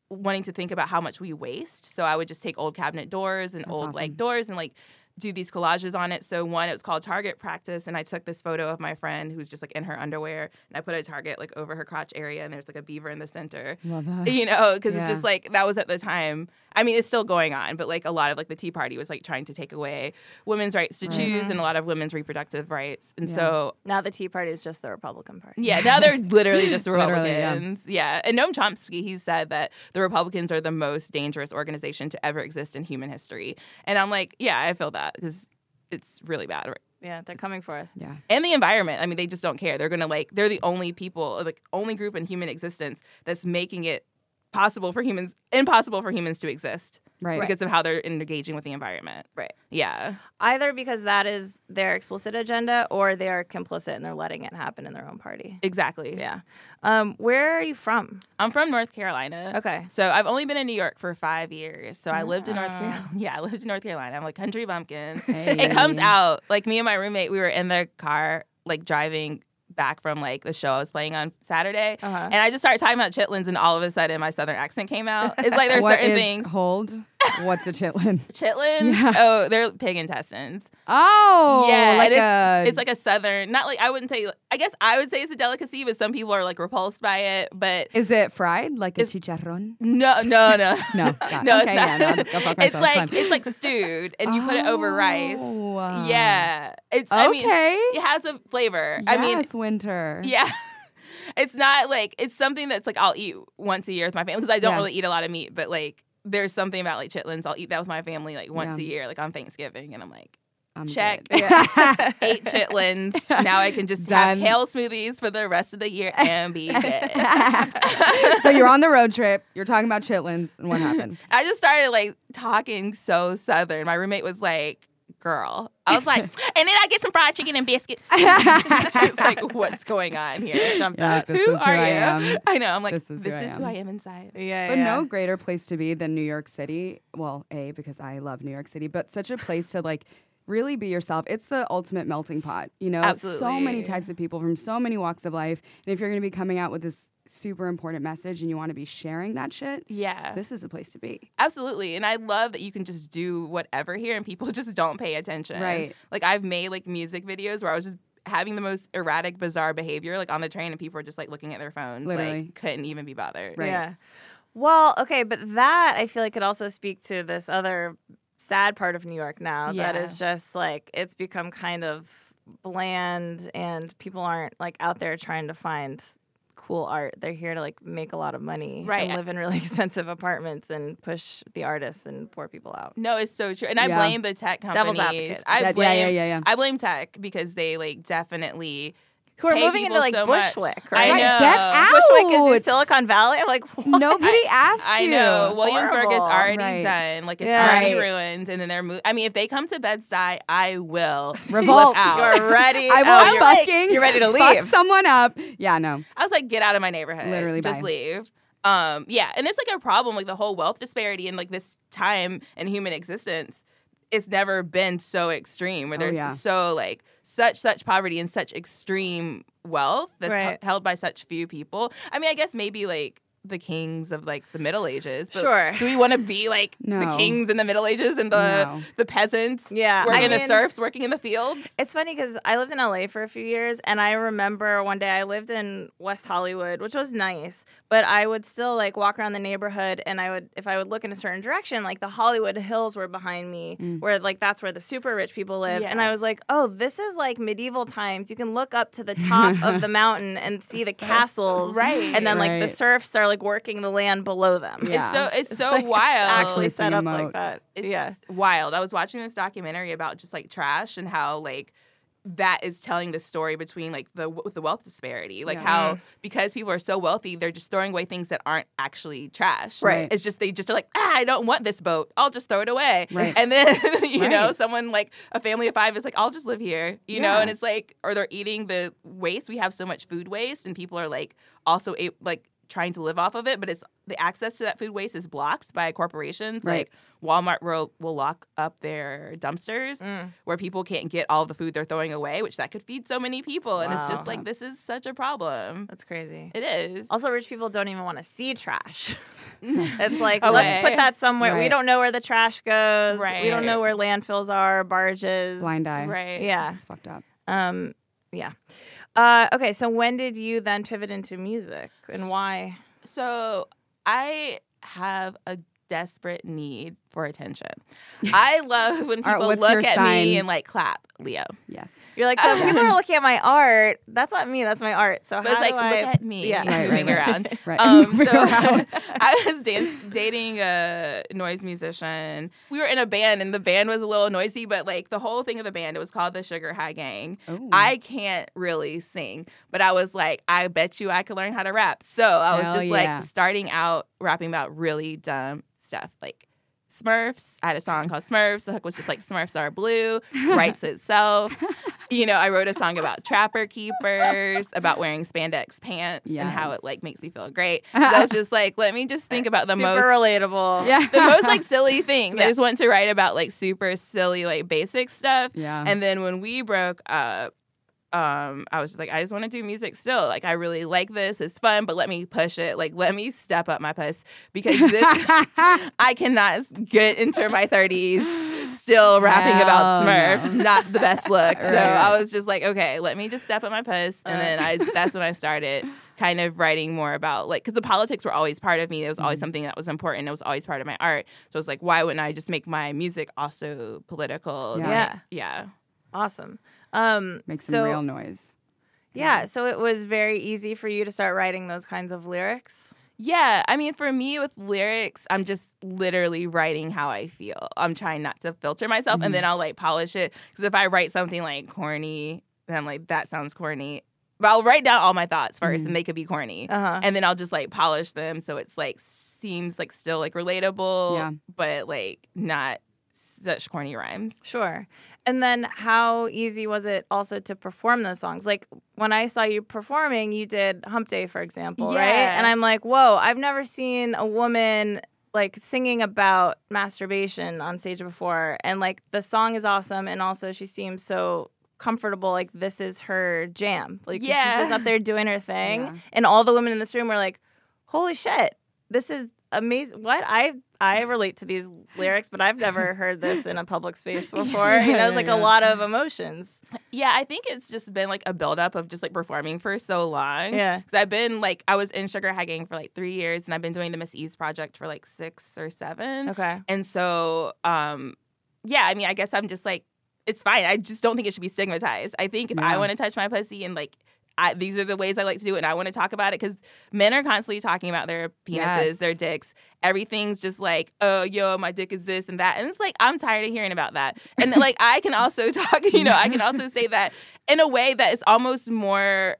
wanting to think about how much we waste. So I would just take old cabinet doors and That's old awesome. like doors and like do these collages on it. So one, it was called Target Practice, and I took this photo of my friend who's just like in her underwear, and I put a target like over her crotch area, and there's like a beaver in the center. Love that. You know, because it's just like that was at the time. I mean, it's still going on, but like a lot of like the Tea Party was like trying to take away women's rights to choose uh-huh. and a lot of women's reproductive rights. And so Now the Tea Party is just the Republican Party. yeah, now they're [laughs] literally just Literally, yeah. Republicans. yeah. And Noam Chomsky, he said that the Republicans are the most dangerous organization to ever exist in human history. And I'm like, yeah, I feel that because it's really bad. Yeah, they're coming for us. Yeah. And the environment. I mean, they just don't care. They're gonna like they're the only people, like only group in human existence that's making it possible for humans impossible for humans to exist. Right. Because of how they're engaging with the environment. Right. Yeah. Either because that is their explicit agenda or they are complicit and they're letting it happen in their own party. Exactly. Yeah. Um, where are you from? I'm from North Carolina. Okay. So I've only been in New York for five years. So I lived in North Ah. Carolina. [laughs] Yeah, I lived in North Carolina. I'm like country bumpkin. Hey. It comes out. Like me and my roommate, we were in the car, like driving back from like the show I was playing on Saturday. Uh-huh. And I just started talking about chitlins and all of a sudden my southern accent came out. It's like there's [laughs] certain is- things. Hold. What's a chitlin? [laughs] Chitlins? Yeah. Oh, they're pig intestines. Oh, yeah, like it's, a. it's like a southern, not like I wouldn't say. I guess I would say it's a delicacy, but some people are like repulsed by it. But Is it fried like a chicharron? no, no, [laughs] no, No, no, Okay, it's not. yeah, no, go fuck it's like it's like stewed, and you put it over rice. Oh. Yeah, it's. I mean, Okay. it has a flavor. I mean, Yes, winter. yeah. [laughs] It's not like it's something that's like I'll eat once a year with my family because I don't Yeah. really eat a lot of meat, but like there's something about like chitlins. I'll eat that with my family like once Yeah. a year, like on Thanksgiving, and I'm like, I'm check. good. eight [laughs] chitlins. [laughs] Now I can just have kale smoothies for the rest of the year and be good. so you're on the road trip. You're talking about chitlins, and what happened? I just started like talking so southern. My roommate was like, "Girl," I was like, [laughs] and then I get some fried chicken and biscuits. [laughs] She's like, "What's going on here?" Jumped Yeah, out. this who is who are I you? am. [laughs] I know. I'm like, This this is is, who I who I am. am inside. Yeah, But yeah. no greater place to be than New York City. Well, A, because I love New York City, but such a place to like really be yourself. It's the ultimate melting pot, you know? Absolutely. So many types of people from so many walks of life. And if you're going to be coming out with this super important message and you want to be sharing that shit, Yeah. this is a place to be. Absolutely. And I love that you can just do whatever here and people [laughs] just don't pay attention. Right. Like I've made like music videos where I was just having the most erratic, bizarre behavior like on the train and people were just like looking at their phones. Literally. Like couldn't even be bothered. Right. Yeah. Well, okay, but that I feel like could also speak to this other sad part of New York now that Yeah. is just like it's become kind of bland and people aren't like out there trying to find cool art. They're here to like make a lot of money Right. and live in really [laughs] expensive apartments and push the artists and poor people out. No, it's so true, and I Yeah. blame the tech Devil's companies. advocate. I Yeah, yeah, blame, yeah, yeah, yeah. I blame tech because they like definitely Who are moving into like so much. Bushwick, I know. Get out. Bushwick is in Silicon Valley. I'm like, [laughs] what? Nobody asked I you. know Williamsburg is already Right. done. Like it's Yeah. already Right. ruined, and then they're. Mo- I mean, if they come to Bed-Stuy, I will [laughs] Revolt. Out. [laughs] You're ready. I will you're, like- fucking you're ready to fuck someone up. Yeah, no. I was like, get out of my neighborhood. Literally, just bye. leave. Um, yeah, and it's like a problem, like the whole wealth disparity in like this time in human existence. It's never been so extreme where Oh, there's yeah. so like such such poverty and such extreme wealth that's Right. h- held by such few people. I mean, I guess maybe like the kings of like the Middle Ages. But Sure. Do we want to be like the kings in the Middle Ages and the No. the peasants? Yeah, I working the serfs, working in the fields. It's funny because I lived in LA for a few years, and I remember one day I lived in West Hollywood, which was nice, but I would still like walk around the neighborhood, and I would, if I would look in a certain direction, like the Hollywood Hills were behind me, mm. where like that's where the super rich people live, and I was like, oh, this is like medieval times. You can look up to the [laughs] top of the mountain and see the castles, Right. And then like the serfs are like working the land below them. Yeah. It's so it's so Like, wild. Actually Creeping set up a like that. It's yeah. wild. I was watching this documentary about just like trash and how like that is telling the story between like the with the wealth disparity, like Yeah. how because people are so wealthy, they're just throwing away things that aren't actually trash. Right. It's just they just are like, ah, I don't want this boat. I'll just throw it away. Right. And then [laughs] you know, someone like a family of five is like, I'll just live here. You know, and it's like, or they're eating the waste. We have so much food waste, and people are like also a- like trying to live off of it, but it's the access to that food waste is blocked by corporations. Right. Like Walmart will, will lock up their dumpsters Mm. where people can't get all the food they're throwing away, which that could feed so many people. And it's just like this is such a problem. That's crazy. It is. Also, rich people don't even want to see trash. [laughs] it's like Okay. [laughs] let's put that somewhere. We don't know where the trash goes. We don't know where landfills are, barges. Blind eye. right. Yeah. It's fucked up. Um. Yeah. Uh, okay. So when did you then pivot into music, and why? So I have a desperate need for attention. I [laughs] love when people what's look at sign? me and like clap, Leo. Yes. You're like, so people [laughs] are looking at my art. That's not me. That's my art. So But how it's like, do I? look at me Yeah. Right, right, right. around. Right. Um, so around. [laughs] I was dan- dating a noise musician. We were in a band, and the band was a little noisy, but like the whole thing of the band, it was called the Sugar High Gang. Ooh. I can't really sing, but I was like, I bet you I could learn how to rap. So I was Hell just yeah. like starting out rapping about really dumb stuff, like. Smurfs. I had a song called Smurfs. The hook was just like Smurfs are blue, [laughs] writes itself. You know, I wrote a song about trapper keepers, about wearing spandex pants and how it like makes you feel great. [laughs] So I was just like, let me just think about the Super most relatable. [laughs] Yeah. the most like silly things. Yeah. I just wanted to write about like super silly like basic stuff. Yeah. And then when we broke up, um, I was just like, I just want to do music still. Like I really like this. It's fun, but let me push it. Like let me step up my puss because this [laughs] I cannot get into my thirties still rapping about Hell Smurfs. no. Not the best [laughs] look. So I was just like, okay, let me just step up my puss. And then Uh. I that's when I started kind of writing more about like because the politics were always part of me. It was Mm-hmm. always something that was important. It was always part of my art. So it's like, why wouldn't I just make my music also political? Yeah. Yeah. Yeah. Awesome. Um, Make some so, real noise. Yeah. So it was very easy for you to start writing those kinds of lyrics. Yeah, I mean, for me with lyrics, I'm just literally writing how I feel. I'm trying not to filter myself, and then Mm-hmm. I'll like polish it. Because if I write something like corny, then I'm like, that sounds corny. But I'll write down all my thoughts 1st and they could be corny, Mm-hmm. Uh-huh. and then I'll just like polish them so it's like seems like still like relatable, Yeah. but like not such corny rhymes. Sure. And then how easy was it also to perform those songs? Like when I saw you performing, you did Hump Day, for example, right? And I'm like, whoa, I've never seen a woman like singing about masturbation on stage before. And like the song is awesome. And also she seems so comfortable. Like this is her jam. Like she's just up there doing her thing. [laughs] Yeah. And all the women in this room were like, holy shit, this is amazing. What? I I relate to these lyrics, but I've never [laughs] heard this in a public space before. You know, it's like a lot of emotions. Yeah, I think it's just been like a buildup of just like performing for so long. Yeah. Because I've been like, I was in Sugar High Gang for like three years and I've been doing the Miss Eaves project for like six or seven. Okay. And so, um, yeah, I mean, I guess I'm just like, it's fine. I just don't think it should be stigmatized. I think if I want to touch my pussy and like, I, these are the ways I like to do it, and I want to talk about it because men are constantly talking about their penises, Yes. their dicks. Everything's just like, oh, yo, my dick is this and that, and it's like I'm tired of hearing about that. And [laughs] like I can also talk, you know, I can also [laughs] say that in a way that is almost more.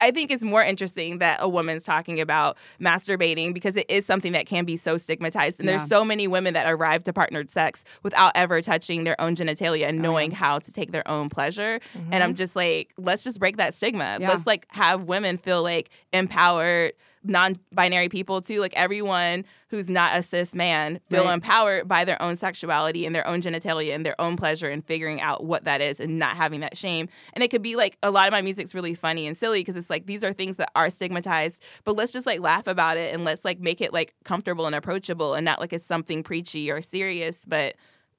I think it's more interesting that a woman's talking about masturbating because it is something that can be so stigmatized. And Yeah. there's so many women that arrive to partnered sex without ever touching their own genitalia and oh, knowing how to take their own pleasure. And I'm mm-hmm. just like, let's just break that stigma. Yeah. Let's like have women feel like empowered non-binary people too like everyone who's not a cis man feel Right. empowered by their own sexuality and their own genitalia and their own pleasure and figuring out what that is and not having that shame and it could be like a lot of my music's really funny and silly because it's like these are things that are stigmatized but let's just like laugh about it and let's like make it like comfortable and approachable and not like it's something preachy or serious but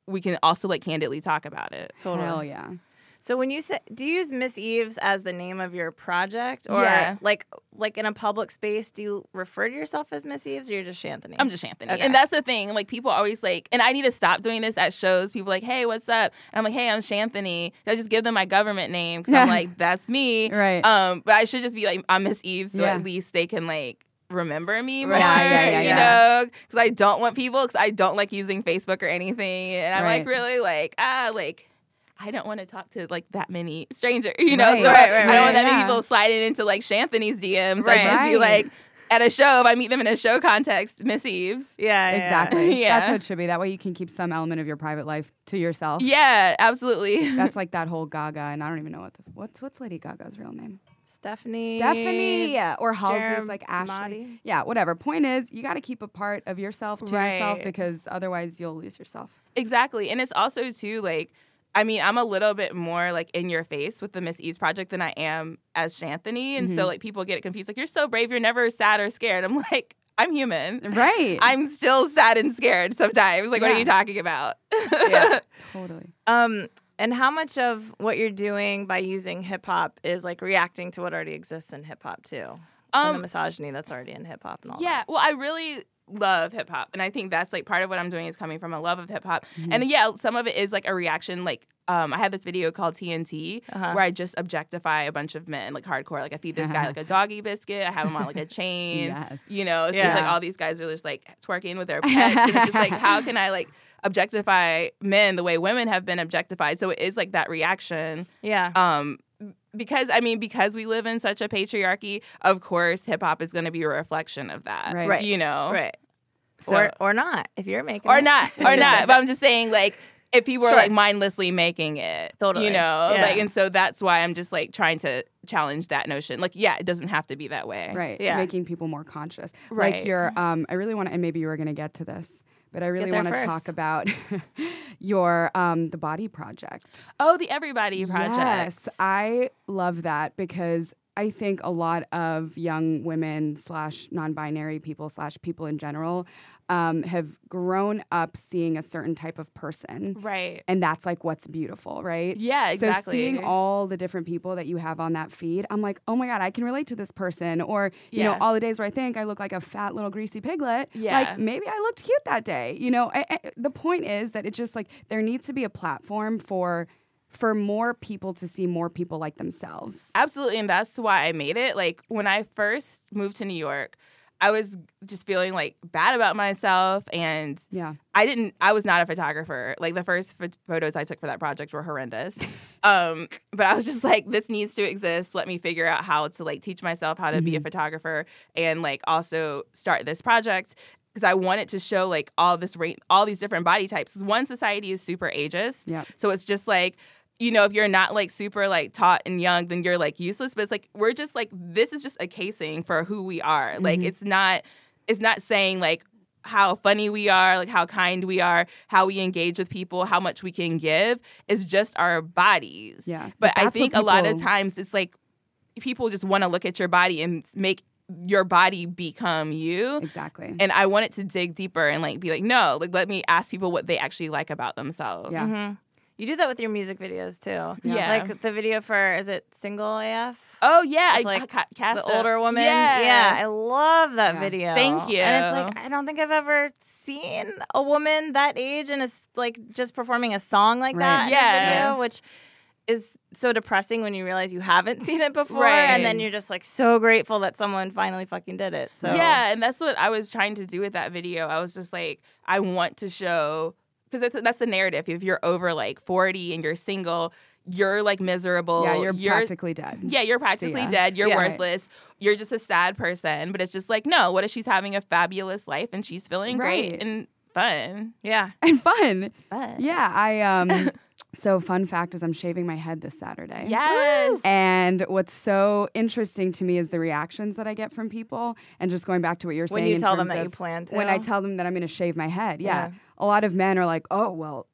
we can also like candidly talk about it Hell yeah. So when you say, do you use Miss Eaves as the name of your project, or Yeah. like like in a public space, do you refer to yourself as Miss Eaves, or you're just Shanthony? I'm just Anthony. Okay. And that's the thing. Like people always like, and I need to stop doing this at shows. People like, hey, what's up? And I'm like, hey, I'm Shanthony. I just give them my government name because I'm [laughs] like, that's me. Right. Um, but I should just be like, I'm Miss Eve, so Yeah. at least they can like remember me more. Right. Yeah, yeah, yeah, you know, because I don't want people, because I don't like using Facebook or anything, and I'm like really like ah like. I don't want to talk to like that many strangers, you know. Right. so Right, I, right, I don't want that right. many people sliding into like Shanthony's DMs. I should just be like, at a show, if I meet them in a show context, Miss Eaves. yeah, yeah. Exactly. [laughs] Yeah. That's what it should be. That way you can keep some element of your private life to yourself. Yeah, absolutely. [laughs] That's like that whole Gaga, and I don't even know what the, what's what's Lady Gaga's real name. Stephanie. Stephanie yeah, or Halsey. Jerem- It's like Ashley. Mahdi? Yeah, whatever. Point is, you got to keep a part of yourself to yourself because otherwise you'll lose yourself. exactly. And it's also too like I mean, I'm a little bit more like in your face with the Miss Eaves project than I am as Shanthony. And so like people get it confused. Like, you're so brave, you're never sad or scared. I'm like, I'm human. Right. I'm still sad and scared sometimes. Like, what are you talking about? Yeah. [laughs] totally. Um, and how much of what you're doing by using hip hop is like reacting to what already exists in hip hop too, and the Um, misogyny that's already in hip hop and all Yeah, well, I really love hip hop, and I think that's like part of what I'm doing is coming from a love of hip hop. And yeah, some of it is like a reaction. Like, um, I had this video called TNT Uh-huh. where I just objectify a bunch of men, like hardcore. Like, I feed this guy like a [laughs] doggy biscuit. I have him on like a chain. Yes. You know, it's just like all these guys are just like twerking with their [laughs] pets, and it's just like, how can I like objectify men the way women have been objectified? So it is like that reaction. Yeah. um because I mean because we live in such a patriarchy, of course hip hop is going to be a reflection of that. Right. Right. You know. right. So- or or not if you're making or it. not [laughs] or not, but I'm just saying like if people are like mindlessly making it, Totally. you know, Yeah. like, and so that's why I'm just like trying to challenge that notion. Like, yeah, it doesn't have to be that way. Right. Yeah. Making people more conscious. Right. Like your um I really want to and maybe you were gonna get to this, but I really want to talk about [laughs] your um the body project. Oh, the Everybody Project. Yes, I love that because I think a lot of young women slash non-binary people slash people in general um, have grown up seeing a certain type of person, Right. and that's like what's beautiful, right? Yeah, exactly. So seeing all the different people that you have on that feed, I'm like, oh my god, I can relate to this person. Or you know, all the days where I think I look like a fat little greasy piglet, Yeah. like maybe I looked cute that day. You know, I, I, the point is that it's just like there needs to be a platform for for more people to see more people like themselves. Absolutely, and that's why I made it. Like when I first moved to New York, I was just feeling like bad about myself and Yeah. I didn't I was not a photographer. Like the first ph- photos I took for that project were horrendous. [laughs] um but I was just like this needs to exist. Let me figure out how to like teach myself how to be a photographer and like also start this project because I wanted to show like all this ra- all these different body types. One society is super ageist. Yep. So it's just like you know, if you're not like super like taught and young, then you're like useless. But it's like we're just like this is just a casing for who we are. Like it's not it's not saying like how funny we are, like how kind we are, how we engage with people, how much we can give. It's just our bodies. Yeah. But But I think a lot of times it's like people just want to look at your body and make your body become you. Exactly. And I wanted to dig deeper and like be like, no, like let me ask people what they actually like about themselves. Yeah. Mhm. You do that with your music videos too. Yeah. Like the video for is it single AF? Oh yeah, With, I like, ca- cast the older woman. Yeah, I love that Yeah. video. Thank you. And it's like I don't think I've ever seen a woman that age and is like just performing a song like Right. that in Yeah. a video, which is so depressing when you realize you haven't [laughs] seen it before, Right. and then you're just like so grateful that someone finally fucking did it. So Yeah, and that's what I was trying to do with that video. I was just like, I want to show because that's, that's the narrative. If you're over like 40 and you're single, you're like miserable. yeah, you're, practically dead. Yeah, you're practically dead. You're Yeah. worthless. You're just a sad person. But it's just like, no, what if she's having a fabulous life and she's feeling Right. great and fun? yeah. And fun. Fun. Yeah, I um [laughs] so fun fact is I'm shaving my head this Saturday. Yes. And what's so interesting to me is the reactions that I get from people. And just going back to what you're saying, When you in tell them that you plan to. when I tell them that I'm going to shave my head, yeah. Yeah. a lot of men are like, "Oh, well,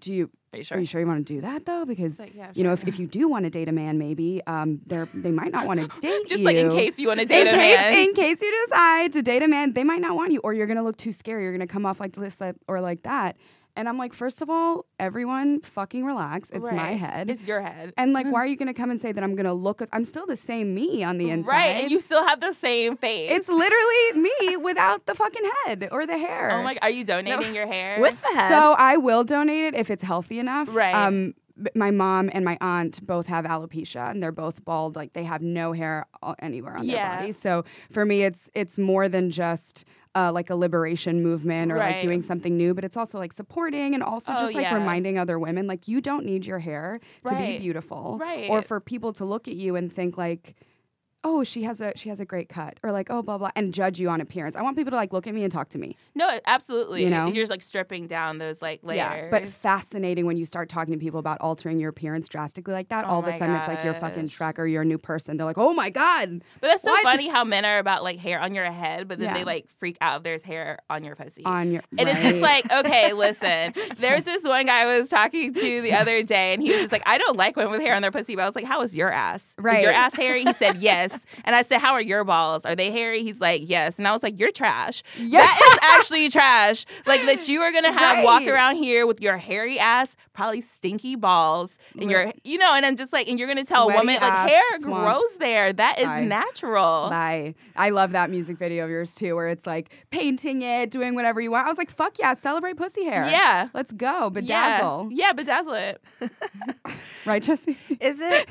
do you Are you are sure? you sure you want to do that though? Because like, yeah, you know, if, if you do want to date a man, maybe um, they they might not want to [laughs] date Just you. like in case you want to date in a case, man. in case you decide to date a man, they might not want you, or you're gonna look too scary. You're gonna come off like this or like that. And I'm like, first of all, everyone fucking relax. It's my head. It's your head. and like, [laughs] why are you gonna come and say that I'm gonna look? I'm still the same me on the inside. Right. And you still have the same face. it's literally me without the fucking head or the hair. Oh my! Are you donating your hair? with the head. So I will donate it if it's healthy enough. Right. Um, my mom and my aunt both have alopecia, and they're both bald. Like they have no hair anywhere on Yeah. their body. So for me, it's it's more than just. Uh, like a liberation movement or like doing something new, but it's also like supporting and also Oh, just like yeah. reminding other women like you don't need your hair to be beautiful, Right. Or for people to look at you and think like, oh, she has a she has a great cut, or like oh blah blah, and judge you on appearance. I want people to like look at me and talk to me. No, absolutely. You know? You're just like stripping down those like layers. Yeah, but fascinating when you start talking to people about altering your appearance drastically like that. Oh all of a sudden, it's like you're fucking gosh. Shrek or you're a new person. They're like, oh my god, But that's so What? funny how men are about like hair on your head, but then Yeah. they like freak out if there's hair on your pussy. on your and it's just like, okay, listen. [laughs] There's this one guy I was talking to the other day, and he was just like, I don't like women with hair on their pussy. But I was like, How is your ass? Is Right. your ass hairy? He said, [laughs] Yes. [laughs] And I said, How are your balls? Are they hairy? He's like, Yes. And I was like, You're trash. Yeah. That is actually trash. Like that you are gonna [laughs] have walk around here with your hairy ass, probably stinky balls, and your, you know, and I'm just like, and you're gonna tell a Sweaty woman like hair swamp. grows there. That is Bye. natural. Bye. I love that music video of yours too, where it's like painting it, doing whatever you want. I was like, fuck yeah, celebrate pussy hair. Yeah. let's go, Yeah. bedazzle. Yeah, bedazzle it. [laughs] Right, Jessie? Is it?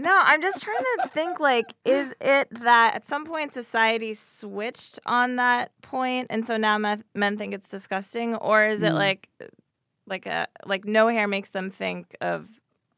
No, I'm just trying to think like, is it that at some point society switched on that point and so now men, men think it's disgusting? Or is Mm. it like like a like no hair makes them think of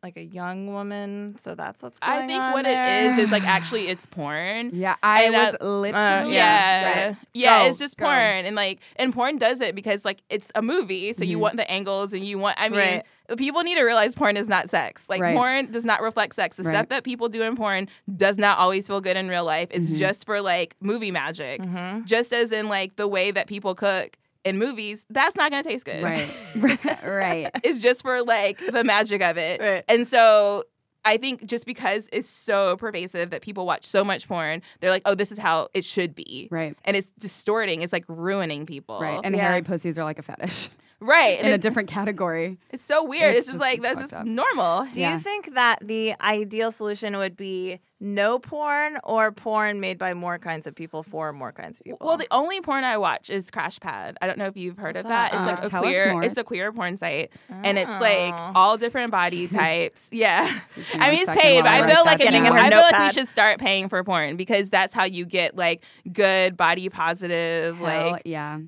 like a young woman, so that's what's going on. I think on what there? it is is like [laughs] actually it's porn. Yeah, I And, was uh, literally. Yeah. yes. Yeah, Go, it's just go. porn. And like and porn does it because like it's a movie, so you want the angles and you want I mean Right. People need to realize porn is not sex. Like Right. porn does not reflect sex. The Right. stuff that people do in porn does not always feel good in real life. It's just for like movie magic. Mm-hmm. Just as in like the way that people cook in movies, that's not gonna taste good. Right, [laughs] [laughs] right. It's just for like the magic of it. Right. And so I think just because it's so pervasive that people watch so much porn, they're like, oh, this is how it should be. Right. And it's distorting. It's like ruining people. Right, and Yeah. hairy pussies are like a fetish right. And in a different category. [laughs] it's so weird. It's It's, just, just- like, it's that's just up. normal. Do Yeah. you think that the ideal solution would be no porn or porn made by more kinds of people for more kinds of people? Well, the only porn I watch is Crash Pad. I don't know if you've heard of that. that? It's Uh, like a queer. It's a queer porn site, and it's like Oh. all different body [laughs] types. Yeah, I mean it's paid, but I I feel like if you, Getting in her I feel like we should start paying for porn because that's how you get like good body positive, Hell like yeah.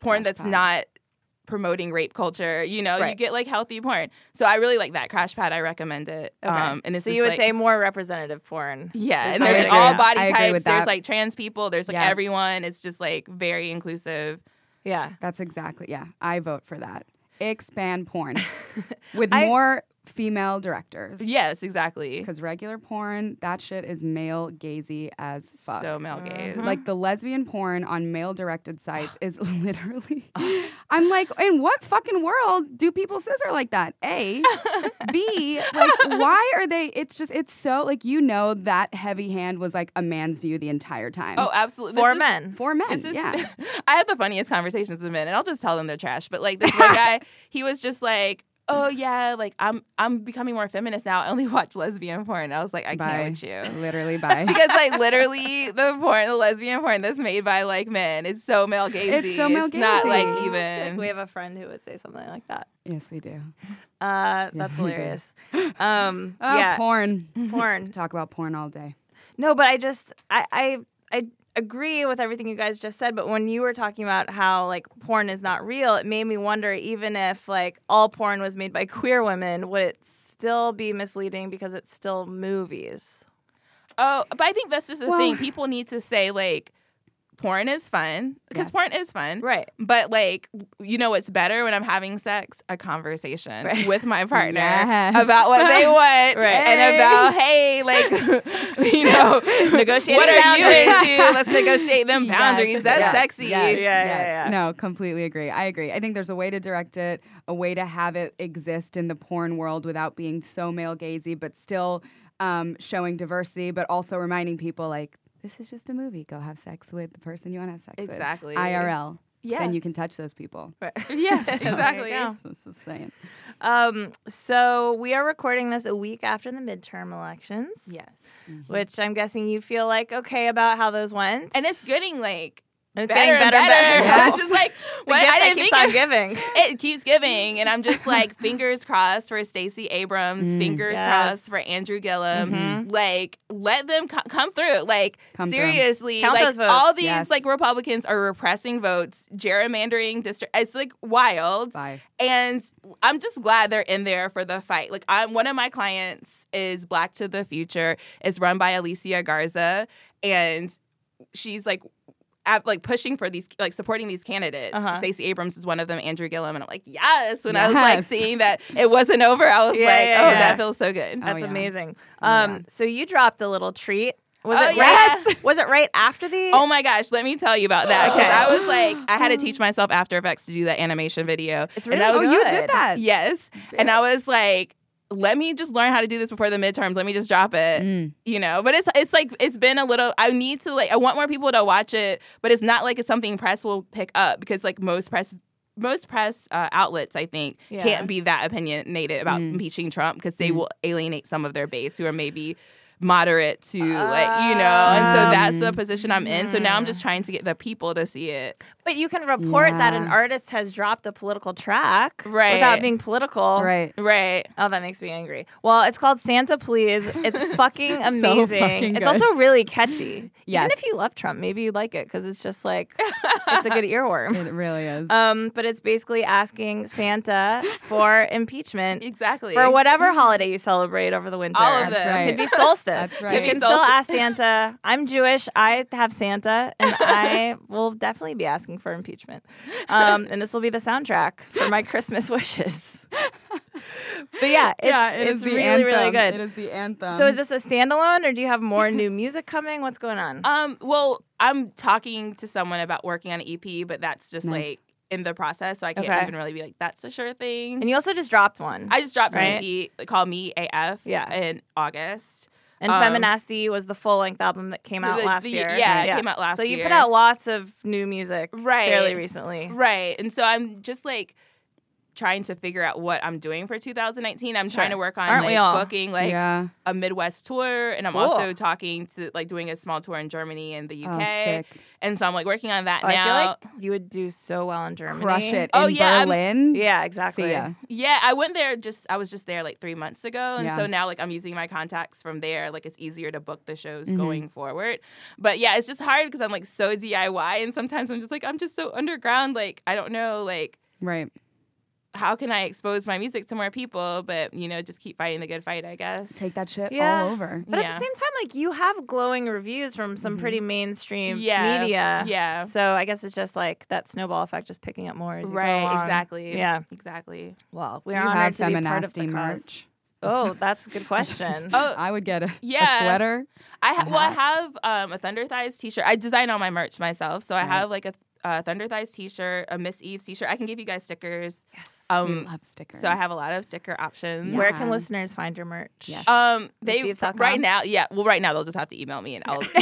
porn Crash that's Pad. not promoting rape culture. You know, you get like healthy porn. So I really like that Crash Pad. I recommend it. Okay. Um, and it's so you would like, say more representative porn. yeah, and there's like all body I types. There's like trans people. There's like Yes. everyone. It's just like very inclusive. Yeah. That's exactly yeah. I vote for that. Expand porn [laughs] with I- more female directors. Yes, exactly. Because regular porn, that shit is male gazy as fuck. So male gaze. Mm-hmm. like the lesbian porn on male directed sites is [sighs] literally I'm like, in what fucking world do people scissor like that? A. B, like why are they it's just it's so like you know that heavy hand was like a man's view the entire time. Oh, absolutely. For This is- men. for men. Is, yeah. [laughs] I have the funniest conversations with men, and I'll just tell them they're trash. But like this [laughs] one guy, he was just like, "Oh yeah, like I'm I'm becoming more feminist now. I only [laughs] watch lesbian porn." I was like, "I Bye. can't with you." Literally [laughs] by Because like [laughs] literally the porn, the lesbian porn that's made by like men, it's so male gazy. It's so male not like gazy. even. we have a friend who would say something like that. Yes, we do. Uh, that's we hilarious. Um, Oh, yeah, porn. porn. Talk about porn all day. No, but I just I, I I agree with everything you guys just said. But when you were talking about how like porn is not real, it made me wonder even if like all porn was made by [laughs] queer women, would it still be misleading because it's still movies? Oh, but I think that's just the Well- thing. People need to say like, porn is fun because Yes. porn is fun, Right. But like, you know, what's better when I'm having sex? A conversation Right. with my partner Yes. about what they [laughs] want, Right. And about hey, like, [laughs] you know, [laughs] negotiate. what are boundaries. you into? Let's negotiate them boundaries. Yes, That's sexy. Yeah, yeah, yeah. No, completely agree. I agree. I think there's a way to direct it, a way to have it exist in the porn world without being so male gazy, but still um, showing diversity, but also reminding people like this is just a movie. Go have sex with the person you want to have sex Exactly. with. Exactly. IRL. Yeah. And you can touch those people. [laughs] Yeah, exactly. go. [laughs] So it's just saying. Um, so we are recording this a week after the midterm elections. Yes. Which I'm guessing you feel like okay about how those went. And it's getting like And it's better, getting and better, better. and better. Yes. It's just like [laughs] what I didn't keeps think on giving. [laughs] it keeps giving and i'm just like fingers crossed for stacey abrams mm, fingers Yes. crossed for andrew gillum mm-hmm. like let them co- come through like Come seriously like those votes. all these Yes. like republicans are repressing votes gerrymandering district it's like wild Bye. and i'm just glad they're in there for the fight like i'm one of my clients is black to the future it's run by alicia garza and she's like at, like pushing for these like supporting these candidates. Uh-huh. Stacey Abrams is one of them, Andrew Gillum, and I'm like, yes. When I was like seeing that it wasn't over, I was Yeah, like, yeah, oh, yeah. that feels so good. That's yeah. amazing. Oh, Um, yeah. so you dropped a little treat. Was Oh, it yes. right? [laughs] Was it right after the? Oh my gosh, let me tell you about that because Okay. I was like, I had to [gasps] teach myself After Effects to do that animation video. It's and really I Oh, was, you did that. Yes, and I was like, let me just learn how to do this before the midterms. Let me just drop it. Mm. You know, but it's it's like it's been a little. I need to like. I want more people to watch it, but it's not like it's something press will pick up because like most press. Most press uh, outlets, I think, Yeah. can't be that opinionated about Mm. impeaching Trump because they will alienate some of their base who are maybe moderate to like you know, and so that's the position I'm in. So now I'm just trying to get the people to see it. But you can report that an artist has dropped a political track Right. without being political. Right. Right. Oh, that makes me angry. Well, it's called Santa Please. It's [laughs] fucking So amazing. fucking it's also really catchy. Yes. Even if you love Trump, maybe you'd like it because it's just like it's a good [laughs] earworm. It really is. Um, but it's basically asking Santa for impeachment Exactly. for whatever holiday you celebrate over the winter. All of them. Right. It could be solstice. That's You can Could still solstice. ask Santa. I'm Jewish. I have Santa, and [laughs] I will definitely be asking for impeachment. Um, and this will be the soundtrack for my Christmas [laughs] wishes. but yeah, it's, yeah, it it's is really, anthem. really good. It is the anthem. so is this a standalone, or do you have more new music coming? What's going on? Um, well, I'm talking to someone about working on an EP, but that's just Nice. like in the process, so I can't Okay. even really be like, that's a sure thing. and you also just dropped one. I just dropped Right? an EP called Me AF Yeah. in August. And Um, Feminasty was the full length album that came out The- last the- year. yeah, it came out last So you put out lots of new music Right. fairly recently. Right. And so I'm just like trying to figure out what I'm doing for 2019. I'm trying to work on Aren't like booking like yeah. a Midwest tour and I'm Cool. also talking to like doing a small tour in Germany and the UK. Oh. And so I'm like working on that Oh, I now. feel like you would do so well in Germany. Crush it. Oh, in yeah, I'm- Berlin. Yeah, exactly. See ya. Yeah, I went there just I was just there like 3 months ago and Yeah. so now like I'm using my contacts from there like it's easier to book the shows Mhm. going forward. But yeah, it's just hard because I'm like so DIY and sometimes I'm just like I'm just so underground like I don't know like Right. How can I expose my music to more people but you know just keep fighting the good fight, I guess. Take that shit Yeah. all over. But at the same time, like you have glowing reviews from some Mm-hmm. pretty mainstream Yeah, media. yeah. So I guess it's just like that snowball effect just picking up more as you go Right, along. exactly. Yeah. Exactly. Well, we Do are you have to be part feminasty merch? Oh, that's a good [laughs] question. Oh, [laughs] I would get a, a Yeah. sweater. I ha- A well, I have um, a Thunder Thighs T-shirt. I design all my merch myself, so I have like a uh, Thunder Thighs T-shirt, a Miss Eve T-shirt. I can give you guys stickers. yes. Um, Love stickers. so I have a lot of sticker options. Where can listeners find your merch? Yes. Um, they right now, yeah. Well, right now they'll just have to email me, and I'll. [laughs]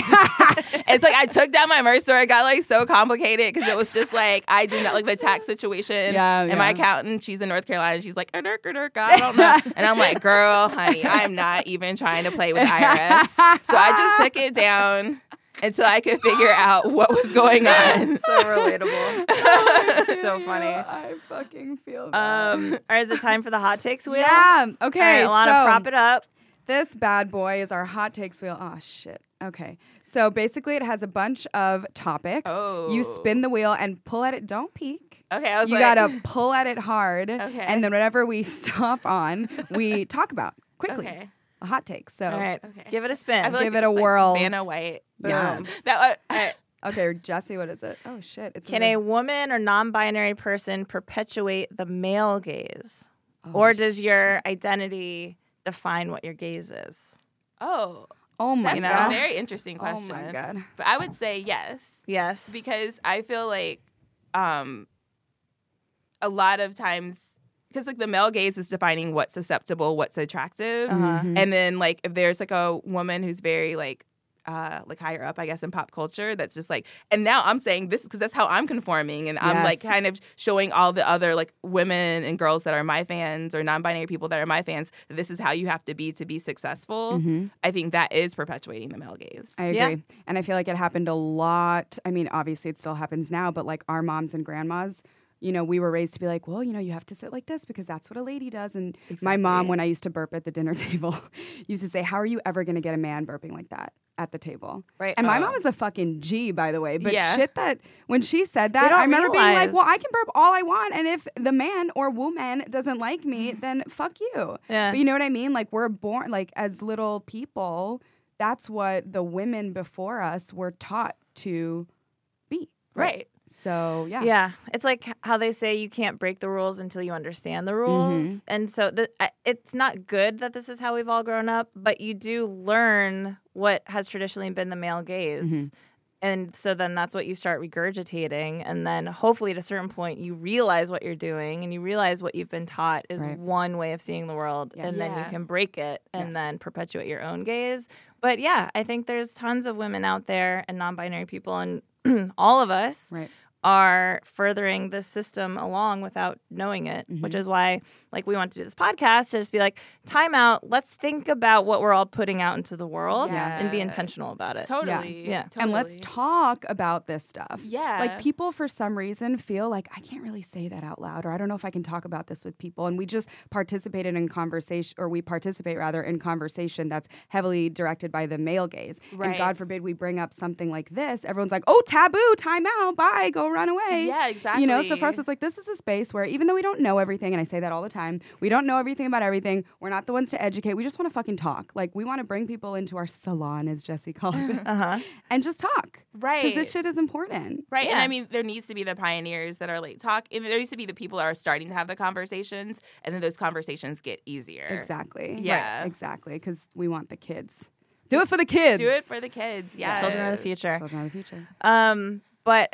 it's like I took down my merch store. It got like so complicated because it was just like I did not like the tax [laughs] situation. Yeah, And my accountant, she's in North Carolina. She's like, "Adurk, adurk, I don't know. and I'm like, girl, honey, I'm not even trying to play with [laughs] IRS. So I just took it down until I could figure out what was going [laughs] on. so relatable. [laughs] so funny. I fucking feel that. Um, all right, is it time for the hot takes wheel? yeah. Okay. All right, Alanah, so prop it up. This bad boy is our hot takes wheel. Oh shit. Okay. So basically, it has a bunch of topics. Oh. You spin the wheel and pull at it. Don't peek. Okay, I was you like, gotta pull at it hard. Okay. And then whatever we [laughs] stop on, we talk about quickly. Okay. A hot take. So All right, Okay. give it a spin. feel Give like it a it's like whirl. Vanna White. Yes. That, uh, [laughs] okay, Jessie, what is it? Oh shit. It's Can in a woman or non-binary person perpetuate the male gaze, Oh, or does your identity define what your gaze is? oh, Oh my that's know? a very interesting question. Oh question. my god. But I would say yes Yes. because I feel like um, a lot of times because like the male gaze is defining what's susceptible, what's attractive, Uh-huh. and then like if there's like a woman who's very like uh, like higher up, I guess, in pop culture. That's just like, and now I'm saying this because that's how I'm conforming, and I'm like kind of showing all the other like women and girls that are my fans or non-binary people that are my fans. This is how you have to be to be successful. I think that is perpetuating the male gaze. I agree. Yeah. And I feel like it happened a lot. I mean, obviously it still happens now, but like our moms and grandmas, you know, we were raised to be like, well, you know, you have to sit like this because that's what a lady does. And my mom, when I used to burp at the dinner [laughs] table, used to say, How are you ever going to get a man burping like that at the table? Right. And my Oh. mom is a fucking G, by the way. But Yeah. shit that when she said that, I remember being like, Well, I can burp all I want. And if the man or woman doesn't like me, [laughs] then fuck you. Yeah. But you know what I mean? Like we're born like as little people, that's what the women before us were taught to be. Right. So yeah. Yeah, it's like how they say you can't break the rules until you understand the rules, Mm-hmm. and so the, it's not good that this is how we've all grown up. But you do learn what has traditionally been the male gaze, Mm-hmm. and so then that's what you start regurgitating, and then hopefully at a certain point you realize what you're doing, and you realize what you've been taught is Right. one way of seeing the world, Yes. and then you can break it and Yes. then perpetuate your own gaze. But yeah, I think there's tons of women out there and non-binary people and [clears throat] all of us Right. Are furthering this system along without knowing it, which Mm-hmm. is why like we want to do this podcast to just be like, time out, let's think about what we're all putting out into the world and be intentional about it. Totally. Yeah. And let's talk about this stuff. Yeah. Like people for some reason feel like I can't really say that out loud or I don't know if I can talk about this with people. And we just participated in conversation or we participate rather in conversation that's heavily directed by the male gaze. And Right. God forbid we bring up something like this, everyone's like, oh, taboo, time out, bye, go run away. Yeah, exactly. You know, so for us, it's like this is a space where even though we don't know everything, and I say that all the time, we don't know everything about everything. We're not the ones to educate. We just want to fucking talk. Like we want to bring people into our salon, as Jessie calls it, [laughs] Uh-huh. and just talk. Right. Because this shit is important. Right. And I mean, there needs to be the pioneers that are like talk. And there needs to be the people that are starting to have the conversations, and then those conversations get easier. Exactly. Yeah. Right. Exactly. Because we want the kids. Do it for the kids. Do it for the kids. Yeah. Children are the future. Children of the future. Um, but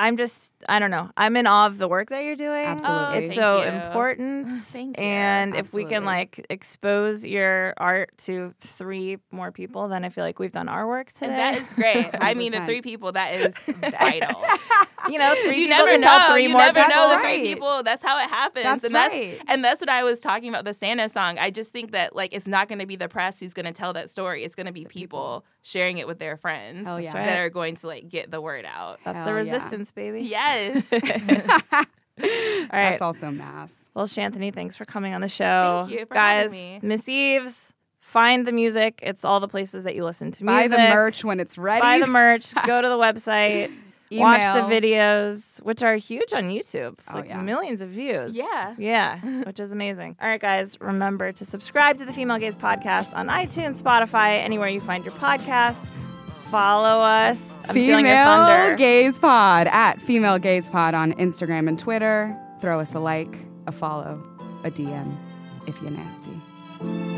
I'm just, I don't know. I'm in awe of the work that you're doing. Absolutely. Oh, it's Oh, so you. important. Oh, thank you. And if we can like expose your art to three more people, then I feel like we've done our work today. And that is great. [laughs] I mean, the three people, that is [laughs] vital. [laughs] you know, 'Cause three you people never know. three You more never people. know the That's three people. That's how it happens. That's and that's right. and that's what I was talking about the Santa song. I just think that like it's not going to be the press who's going to tell that story. It's going to be people sharing it with their friends Hell yeah. right. that are going to like get the word out. That's Hell the yeah. resistance, baby. Yes. [laughs] All right. That's also math. Well, Shanthony, thanks for coming on the show. Thank you for Guys, having me. Miss Eaves, find the music. It's all the places that you listen to music. Buy the merch when it's ready. Buy the merch. [laughs] go to the website. Watch the videos, which are huge on YouTube. Oh, like yeah. millions of views. Yeah. Yeah, [laughs] which is amazing. All right, guys, remember to subscribe to the Female Gaze podcast on iTunes, Spotify, anywhere you find your podcasts. Follow us. I'm Female thunder. Gaze Pod at Female Gaze Pod on Instagram and Twitter. Throw us a like, a follow, a DM. if you're nasty.